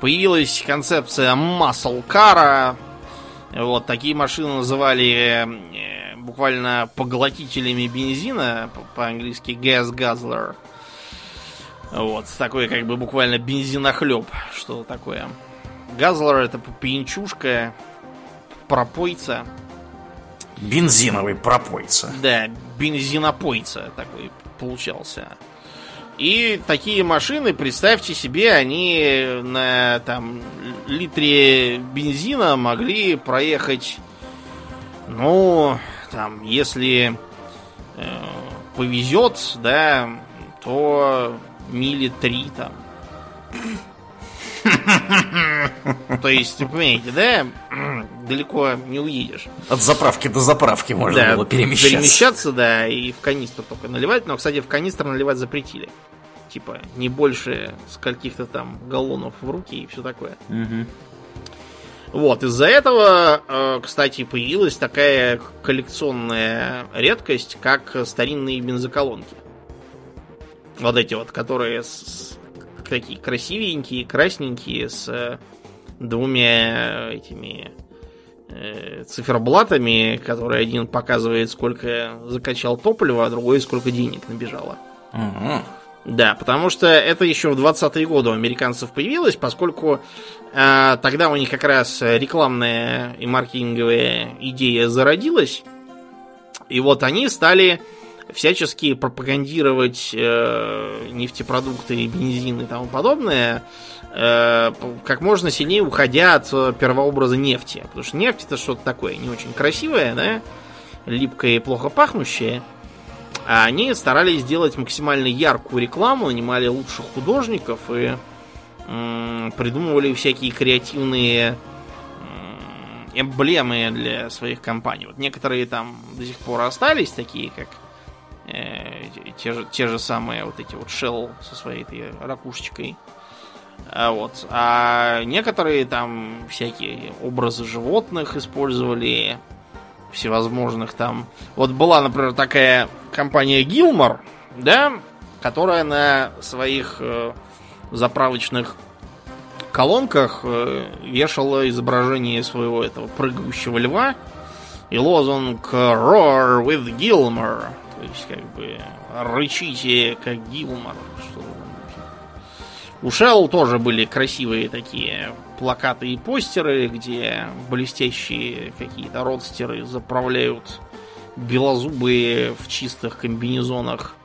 Появилась концепция car. Вот такие машины называли э, буквально поглотителями бензина, по-английски gas guzzler. Вот, такой как бы буквально бензинохлеб. Что такое? Газлер это пьянчушка, пропойца. Бензиновый пропойца. Да, бензинопойца такой получался. И такие машины, представьте себе, они на там литре бензина могли проехать, ну, там, если э, повезет, да, то мили три там. То есть, понимаете, да? Далеко не уедешь. От заправки до заправки можно да, было перемещаться. Перемещаться, да, и в канистру только наливать. Но, кстати, в канистру наливать запретили. Типа, не больше скольких-то там галлонов в руки и все такое. Угу. Вот, из-за этого, э, кстати, появилась такая коллекционная редкость, как старинные бензоколонки. Вот эти вот, которые с, такие красивенькие, красненькие, с э, двумя этими э, циферблатами, который один показывает, сколько закачал топлива, а другой сколько денег набежало. Угу. Да, потому что это еще в 20-е годы у американцев появилось, поскольку э, тогда у них как раз рекламная и маркетинговая идея зародилась. И вот они стали всячески пропагандировать э, нефтепродукты, бензин и тому подобное, э, как можно сильнее уходя от первообраза нефти. Потому что нефть это что-то такое не очень красивое, да, липкое и плохо пахнущее. А они старались сделать максимально яркую рекламу, нанимали лучших художников и э, придумывали всякие креативные эмблемы для своих компаний. Вот некоторые там до сих пор остались, такие как Э, те, же, те же самые вот эти вот Shell со своей этой ракушечкой. А, вот. а некоторые там всякие образы животных использовали, всевозможных там. Вот была, например, такая компания Gilmore, да, которая на своих э, заправочных колонках э, вешала изображение своего этого прыгающего льва и лозунг Roar with Gilmore. То есть, как бы, рычите, как Гилмор. Что у Шелл тоже были красивые такие плакаты и постеры, где блестящие какие-то родстеры заправляют белозубые в чистых комбинезонах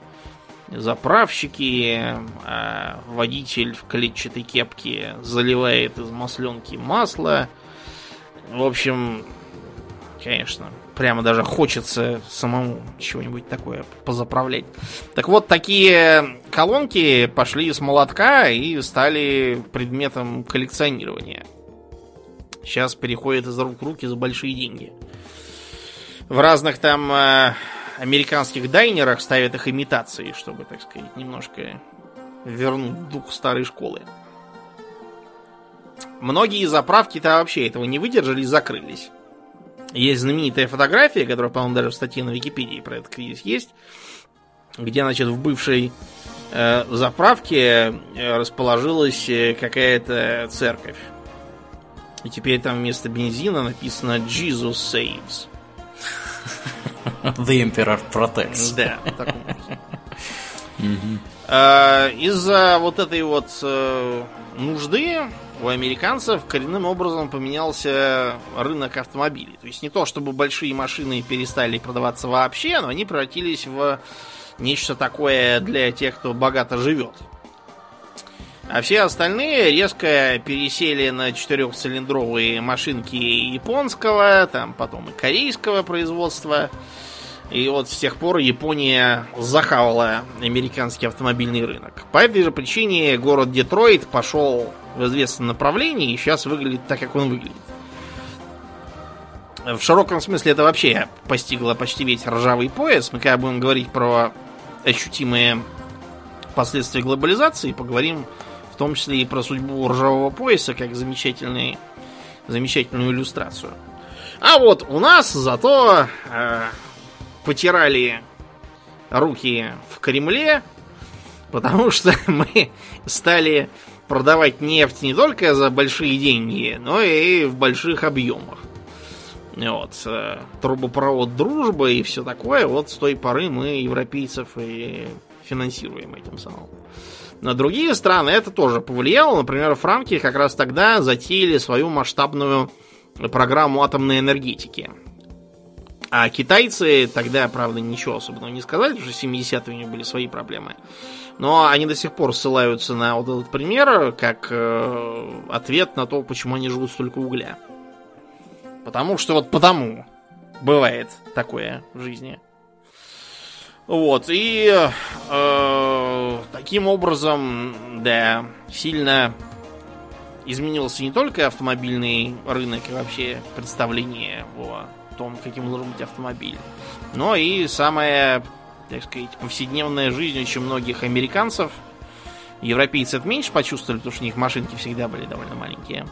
заправщики, а водитель в клетчатой кепке заливает из масленки масло. В общем, конечно, прямо даже хочется самому чего-нибудь такое позаправлять. Так вот, такие колонки пошли с молотка и стали предметом коллекционирования. Сейчас переходят из рук в руки за большие деньги. В разных там э, американских дайнерах ставят их имитации, чтобы, так сказать, немножко вернуть дух старой школы. Многие заправки-то вообще этого не выдержали и закрылись. Есть знаменитая фотография, которая, по-моему, даже в статье на Википедии про этот кризис есть, где, значит, в бывшей э, заправке э, расположилась э, какая-то церковь. И теперь там вместо бензина написано Jesus saves. The Emperor protects. Да, таком а, Из-за вот этой вот нужды у американцев коренным образом поменялся рынок автомобилей. То есть не то, чтобы большие машины перестали продаваться вообще, но они превратились в нечто такое для тех, кто богато живет. А все остальные резко пересели на четырехцилиндровые машинки японского, там потом и корейского производства. И вот с тех пор Япония захавала американский автомобильный рынок. По этой же причине город Детройт пошел в известном направлении и сейчас выглядит так, как он выглядит. В широком смысле это вообще постигло почти весь ржавый пояс. Мы когда будем говорить про ощутимые последствия глобализации, поговорим в том числе и про судьбу ржавого пояса, как замечательный, замечательную иллюстрацию. А вот у нас зато э, потирали руки в Кремле, потому что мы стали продавать нефть не только за большие деньги, но и в больших объемах. Вот. Э, трубопровод дружбы и все такое. Вот с той поры мы европейцев и финансируем этим самым. На другие страны это тоже повлияло. Например, франки как раз тогда затеяли свою масштабную программу атомной энергетики. А китайцы тогда, правда, ничего особенного не сказали, что 70-е у них были свои проблемы. Но они до сих пор ссылаются на вот этот пример как э, ответ на то, почему они живут столько угля. Потому что вот потому бывает такое в жизни. Вот, и э, таким образом, да, сильно изменился не только автомобильный рынок и вообще представление о том, каким должен быть автомобиль, но и самая, так сказать, повседневная жизнь очень многих американцев. Европейцы это меньше почувствовали, потому что у них машинки всегда были довольно маленькие.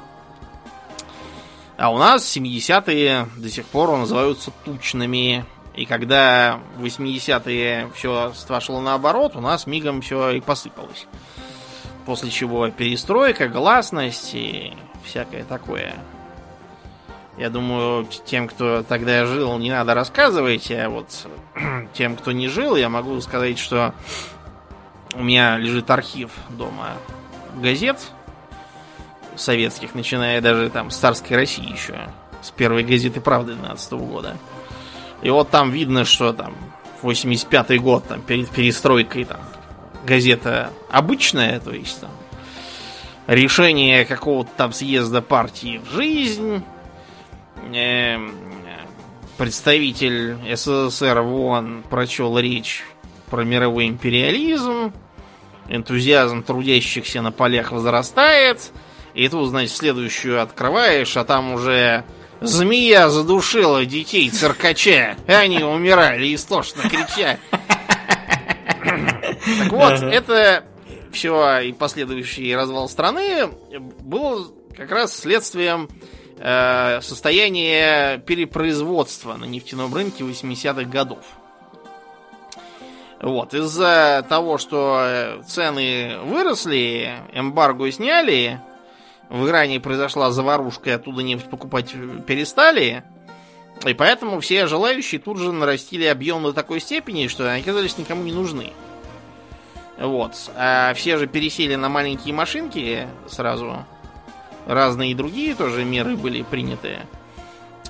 А у нас 70-е до сих пор называются тучными. И когда в 80-е все шло наоборот, у нас мигом все и посыпалось. После чего перестройка, гласность и всякое такое. Я думаю, тем, кто тогда жил, не надо рассказывать, а вот тем, кто не жил, я могу сказать, что у меня лежит архив дома газет советских, начиная даже там с царской России еще, с первой газеты «Правды» 12 -го года. И вот там видно, что там 85-й год, там перед перестройкой там газета обычная, то есть там решение какого-то там съезда партии в жизнь, представитель СССР в ООН прочел речь про мировой империализм, энтузиазм трудящихся на полях возрастает, и тут, значит, следующую открываешь, а там уже Змея задушила детей циркача. Они умирали истошно крича. Так вот, это все и последующий развал страны был как раз следствием э, состояния перепроизводства на нефтяном рынке 80-х годов. Вот, из-за того, что цены выросли, эмбарго сняли, в Иране произошла заварушка, и оттуда нефть покупать перестали. И поэтому все желающие тут же нарастили объем до такой степени, что они оказались никому не нужны. Вот. А все же пересели на маленькие машинки сразу. Разные другие тоже меры были приняты.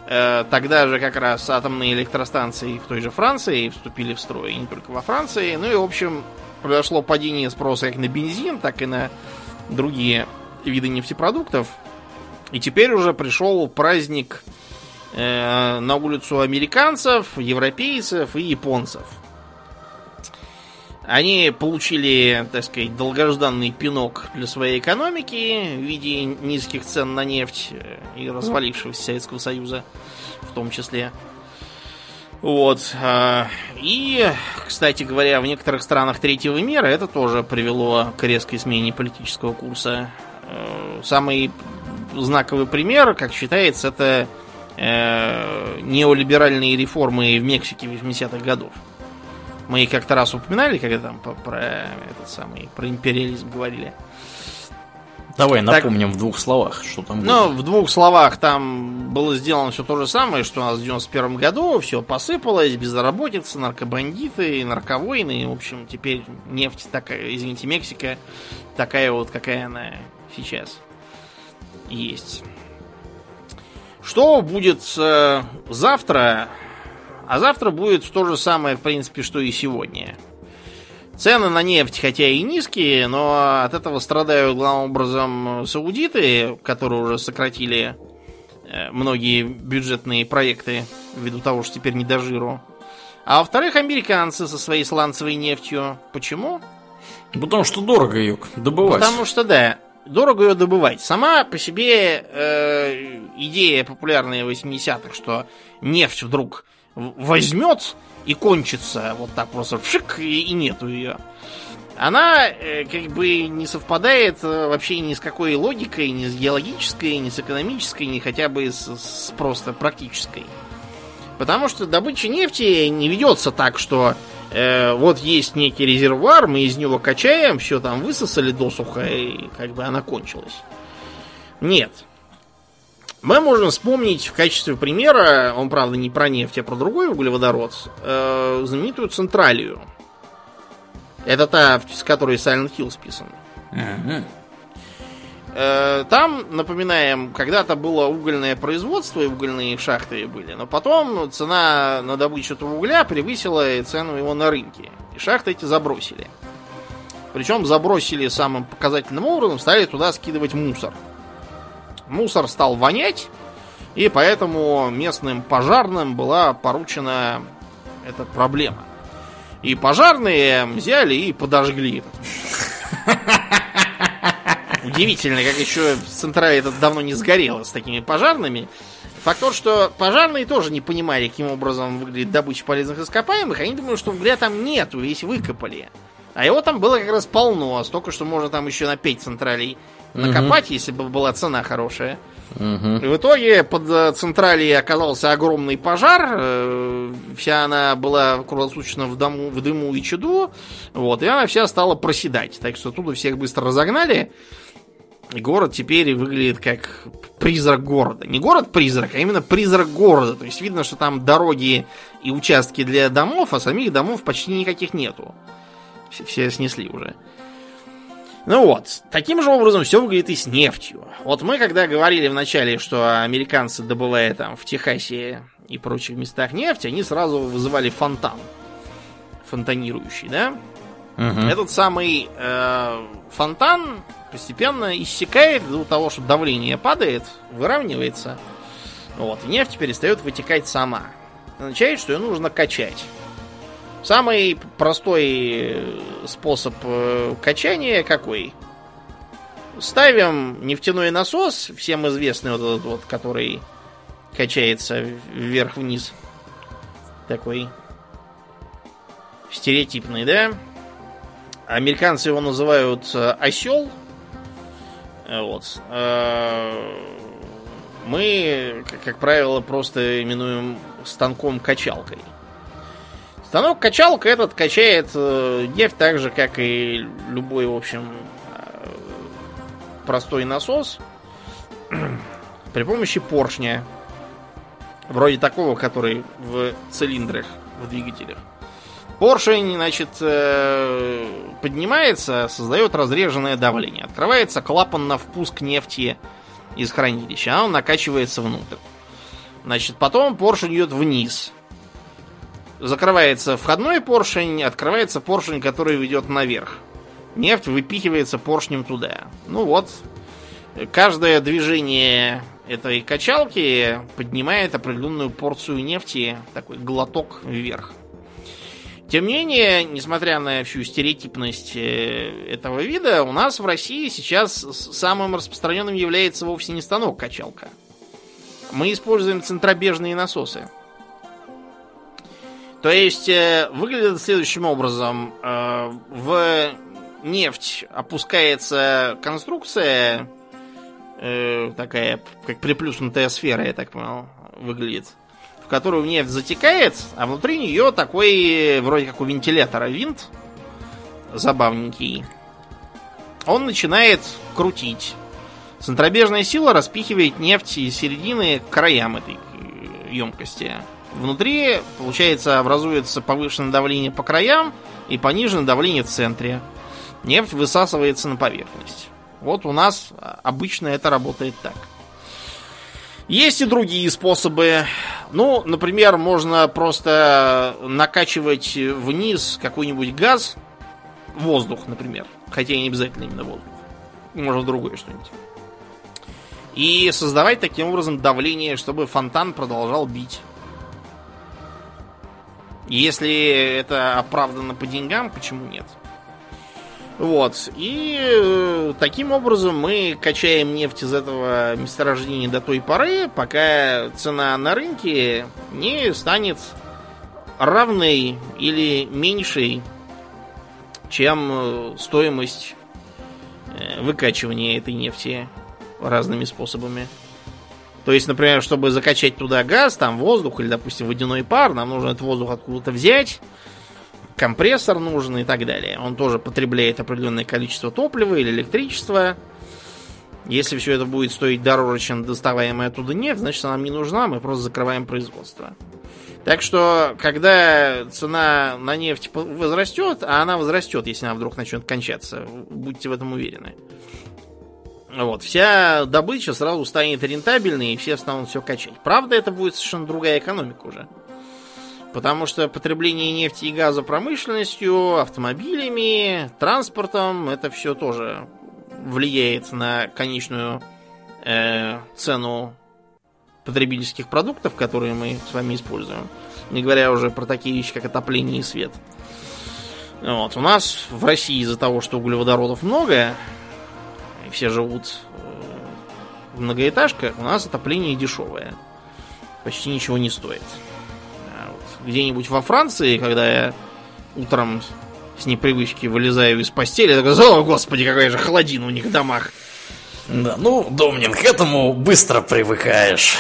Э, тогда же как раз атомные электростанции в той же Франции вступили в строй, и не только во Франции. Ну и, в общем, произошло падение спроса как на бензин, так и на другие виды нефтепродуктов. И теперь уже пришел праздник э, на улицу американцев, европейцев и японцев. Они получили, так сказать, долгожданный пинок для своей экономики в виде низких цен на нефть э, и развалившегося Советского Союза в том числе. Вот. Э, и, кстати говоря, в некоторых странах третьего мира это тоже привело к резкой смене политического курса Э, самый знаковый пример, как считается, это э, неолиберальные реформы в Мексике 80-х годов. Мы как-то раз упоминали, когда там про, этот самый про империализм говорили. Давай напомним так, в двух словах, что там было. Ну, в двух словах там было сделано все то же самое, что у нас в 91 году. Все посыпалось, безработица, наркобандиты, нарковойны. В общем, теперь нефть такая, извините, Мексика такая вот, какая она сейчас есть. Что будет э, завтра? А завтра будет то же самое, в принципе, что и сегодня. Цены на нефть, хотя и низкие, но от этого страдают главным образом саудиты, которые уже сократили э, многие бюджетные проекты ввиду того, что теперь не до жиру. А во-вторых, американцы со своей сланцевой нефтью. Почему? Потому что дорого ее добывать. Потому что, да, дорого ее добывать. Сама по себе э, идея популярная в 80-х, что нефть вдруг возьмет и кончится вот так просто вшик, и, и нету ее. Она э, как бы не совпадает э, вообще ни с какой логикой, ни с геологической, ни с экономической, ни хотя бы с, с просто практической. Потому что добыча нефти не ведется так, что э, вот есть некий резервуар, мы из него качаем, все там высосали досуха, и как бы она кончилась. Нет. Мы можем вспомнить в качестве примера, он, правда, не про нефть, а про другой углеводород, э, знаменитую Централию. Это та, с которой Silent Hill списан. Э, там, напоминаем, когда-то было угольное производство и угольные шахты были, но потом цена на добычу этого угля превысила цену его на рынке. И шахты эти забросили. Причем забросили самым показательным образом, стали туда скидывать мусор. Мусор стал вонять, и поэтому местным пожарным была поручена эта проблема. И пожарные взяли и подожгли. Удивительно, как еще централь этот давно не сгорела с такими пожарными. Факт тот, что пожарные тоже не понимали, каким образом выглядит добыча полезных ископаемых. Они думают, что угля там нету, весь выкопали. А его там было как раз полно, столько, что можно там еще на 5 централей накопать, угу. если бы была цена хорошая. Угу. И в итоге под э, централей оказался огромный пожар. Э, вся она была круглосуточно в, дому, в дыму и чаду. Вот, и она вся стала проседать. Так что оттуда всех быстро разогнали. И город теперь выглядит как призрак города. Не город-призрак, а именно призрак города. То есть видно, что там дороги и участки для домов, а самих домов почти никаких нету. Все, все снесли уже. Ну вот, таким же образом все выглядит и с нефтью. Вот мы когда говорили вначале, что американцы добывают там в Техасе и прочих местах нефть, они сразу вызывали фонтан. Фонтанирующий, да? Угу. Этот самый э, фонтан постепенно иссякает до того, что давление падает, выравнивается. Вот, и нефть перестает вытекать сама. Это означает, что ее нужно качать. Самый простой э, способ э, качания какой? Ставим нефтяной насос, всем известный вот этот вот, который качается вверх-вниз. Такой стереотипный, да? Американцы его называют э, осел. Вот. Мы, как правило, просто именуем станком качалкой. Станок-качалка этот качает э, нефть так же, как и любой, в общем, э, простой насос при помощи поршня. Вроде такого, который в цилиндрах, в двигателях. Поршень, значит, э, поднимается, создает разреженное давление. Открывается клапан на впуск нефти из хранилища, он накачивается внутрь. Значит, потом поршень идет вниз закрывается входной поршень, открывается поршень, который ведет наверх. Нефть выпихивается поршнем туда. Ну вот, каждое движение этой качалки поднимает определенную порцию нефти, такой глоток вверх. Тем не менее, несмотря на всю стереотипность э, этого вида, у нас в России сейчас самым распространенным является вовсе не станок качалка. Мы используем центробежные насосы. То есть э, выглядит следующим образом. Э, в нефть опускается конструкция, э, такая, как приплюснутая сфера, я так понял, выглядит. в которую нефть затекает, а внутри нее такой, вроде как у вентилятора, винт забавненький. Он начинает крутить. Центробежная сила распихивает нефть из середины к краям этой емкости. Внутри, получается, образуется повышенное давление по краям и пониженное давление в центре. Нефть высасывается на поверхность. Вот у нас обычно это работает так. Есть и другие способы. Ну, например, можно просто накачивать вниз какой-нибудь газ, воздух, например. Хотя не обязательно именно воздух. Можно другое что-нибудь. И создавать таким образом давление, чтобы фонтан продолжал бить. Если это оправдано по деньгам, почему нет? Вот. И э, таким образом мы качаем нефть из этого месторождения до той поры, пока цена на рынке не станет равной или меньшей, чем э, стоимость э, выкачивания этой нефти разными способами. То есть, например, чтобы закачать туда газ, там воздух или, допустим, водяной пар, нам нужно этот воздух откуда-то взять, компрессор нужен и так далее. Он тоже потребляет определенное количество топлива или электричества. Если все это будет стоить дороже, чем доставаемая оттуда нефть, значит, она нам не нужна, мы просто закрываем производство. Так что, когда цена на нефть возрастет, а она возрастет, если она вдруг начнет кончаться, будьте в этом уверены. Вот, вся добыча сразу станет рентабельной, и все станут все качать. Правда, это будет совершенно другая экономика уже. Потому что потребление нефти и газа промышленностью, автомобилями, транспортом, это все тоже влияет на конечную э, цену потребительских продуктов, которые мы с вами используем. Не говоря уже про такие вещи, как отопление и свет. Вот. У нас в России из-за того, что углеводородов много, все живут э, в многоэтажках, у нас отопление дешевое. Почти ничего не стоит. А вот где-нибудь во Франции, когда я утром с непривычки вылезаю из постели, я такой, о, господи, какая же холодина у них в домах. Да, ну, Домнин, к этому быстро привыкаешь.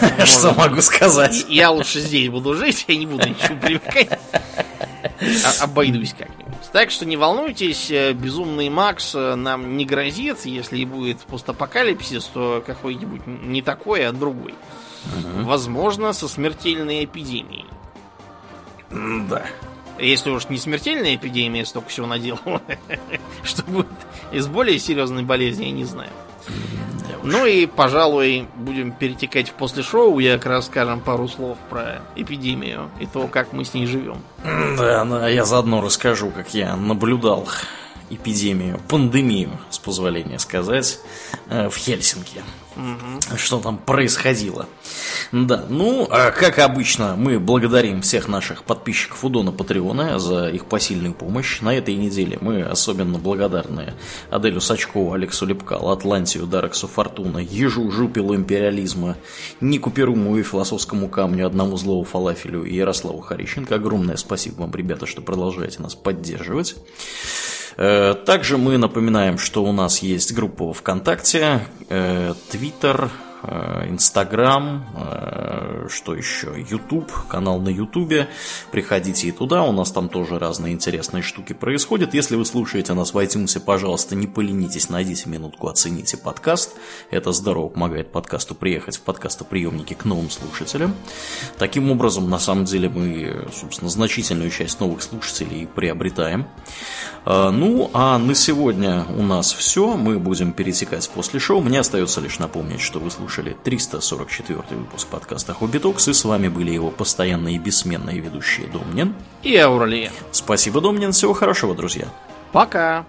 Что могу сказать? Я лучше здесь буду жить, я не буду ничего привыкать. А, обойдусь как-нибудь. Так что не волнуйтесь, э, безумный Макс э, нам не грозит. Если будет постапокалипсис, то какой-нибудь не такой, а другой. Угу. Возможно, со смертельной эпидемией. Да. Если уж не смертельная эпидемия столько всего наделала, что будет из более серьезной болезни, я не знаю. Ну и, пожалуй, будем перетекать в после шоу, я как раз скажем пару слов про эпидемию и то, как мы с ней живем. Да, да, я заодно расскажу, как я наблюдал эпидемию, пандемию, с позволения сказать, э, в Хельсинки. Угу. Что там происходило. Да, ну, а как обычно, мы благодарим всех наших подписчиков у Дона Патреона за их посильную помощь. На этой неделе мы особенно благодарны Аделю Сачкову, Алексу Лепкал, Атлантию, Дарексу Фортуна, Ежу, Жупилу Империализма, Нику Перуму и Философскому Камню, Одному Злому Фалафелю и Ярославу Харищенко. Огромное спасибо вам, ребята, что продолжаете нас поддерживать. Э, также мы напоминаем, что у нас есть группа ВКонтакте, Твиттер, Э, Инстаграм, э, что еще, Ютуб, канал на Ютубе. Приходите и туда, у нас там тоже разные интересные штуки происходят. Если вы слушаете нас в iTunes, пожалуйста, не поленитесь, найдите минутку, оцените подкаст. Это здорово помогает подкасту приехать в подкастоприемники к новым слушателям. Таким образом, на самом деле, мы, собственно, значительную часть новых слушателей приобретаем. Э, ну, а на сегодня у нас все. Мы будем перетекать после шоу. Мне остается лишь напомнить, что вы слушаете слушали 344 выпуск подкаста Хобби Токс, и с вами были его постоянные и бессменные ведущие Домнин и Ауралия. Спасибо, Домнин, всего хорошего, друзья. Пока!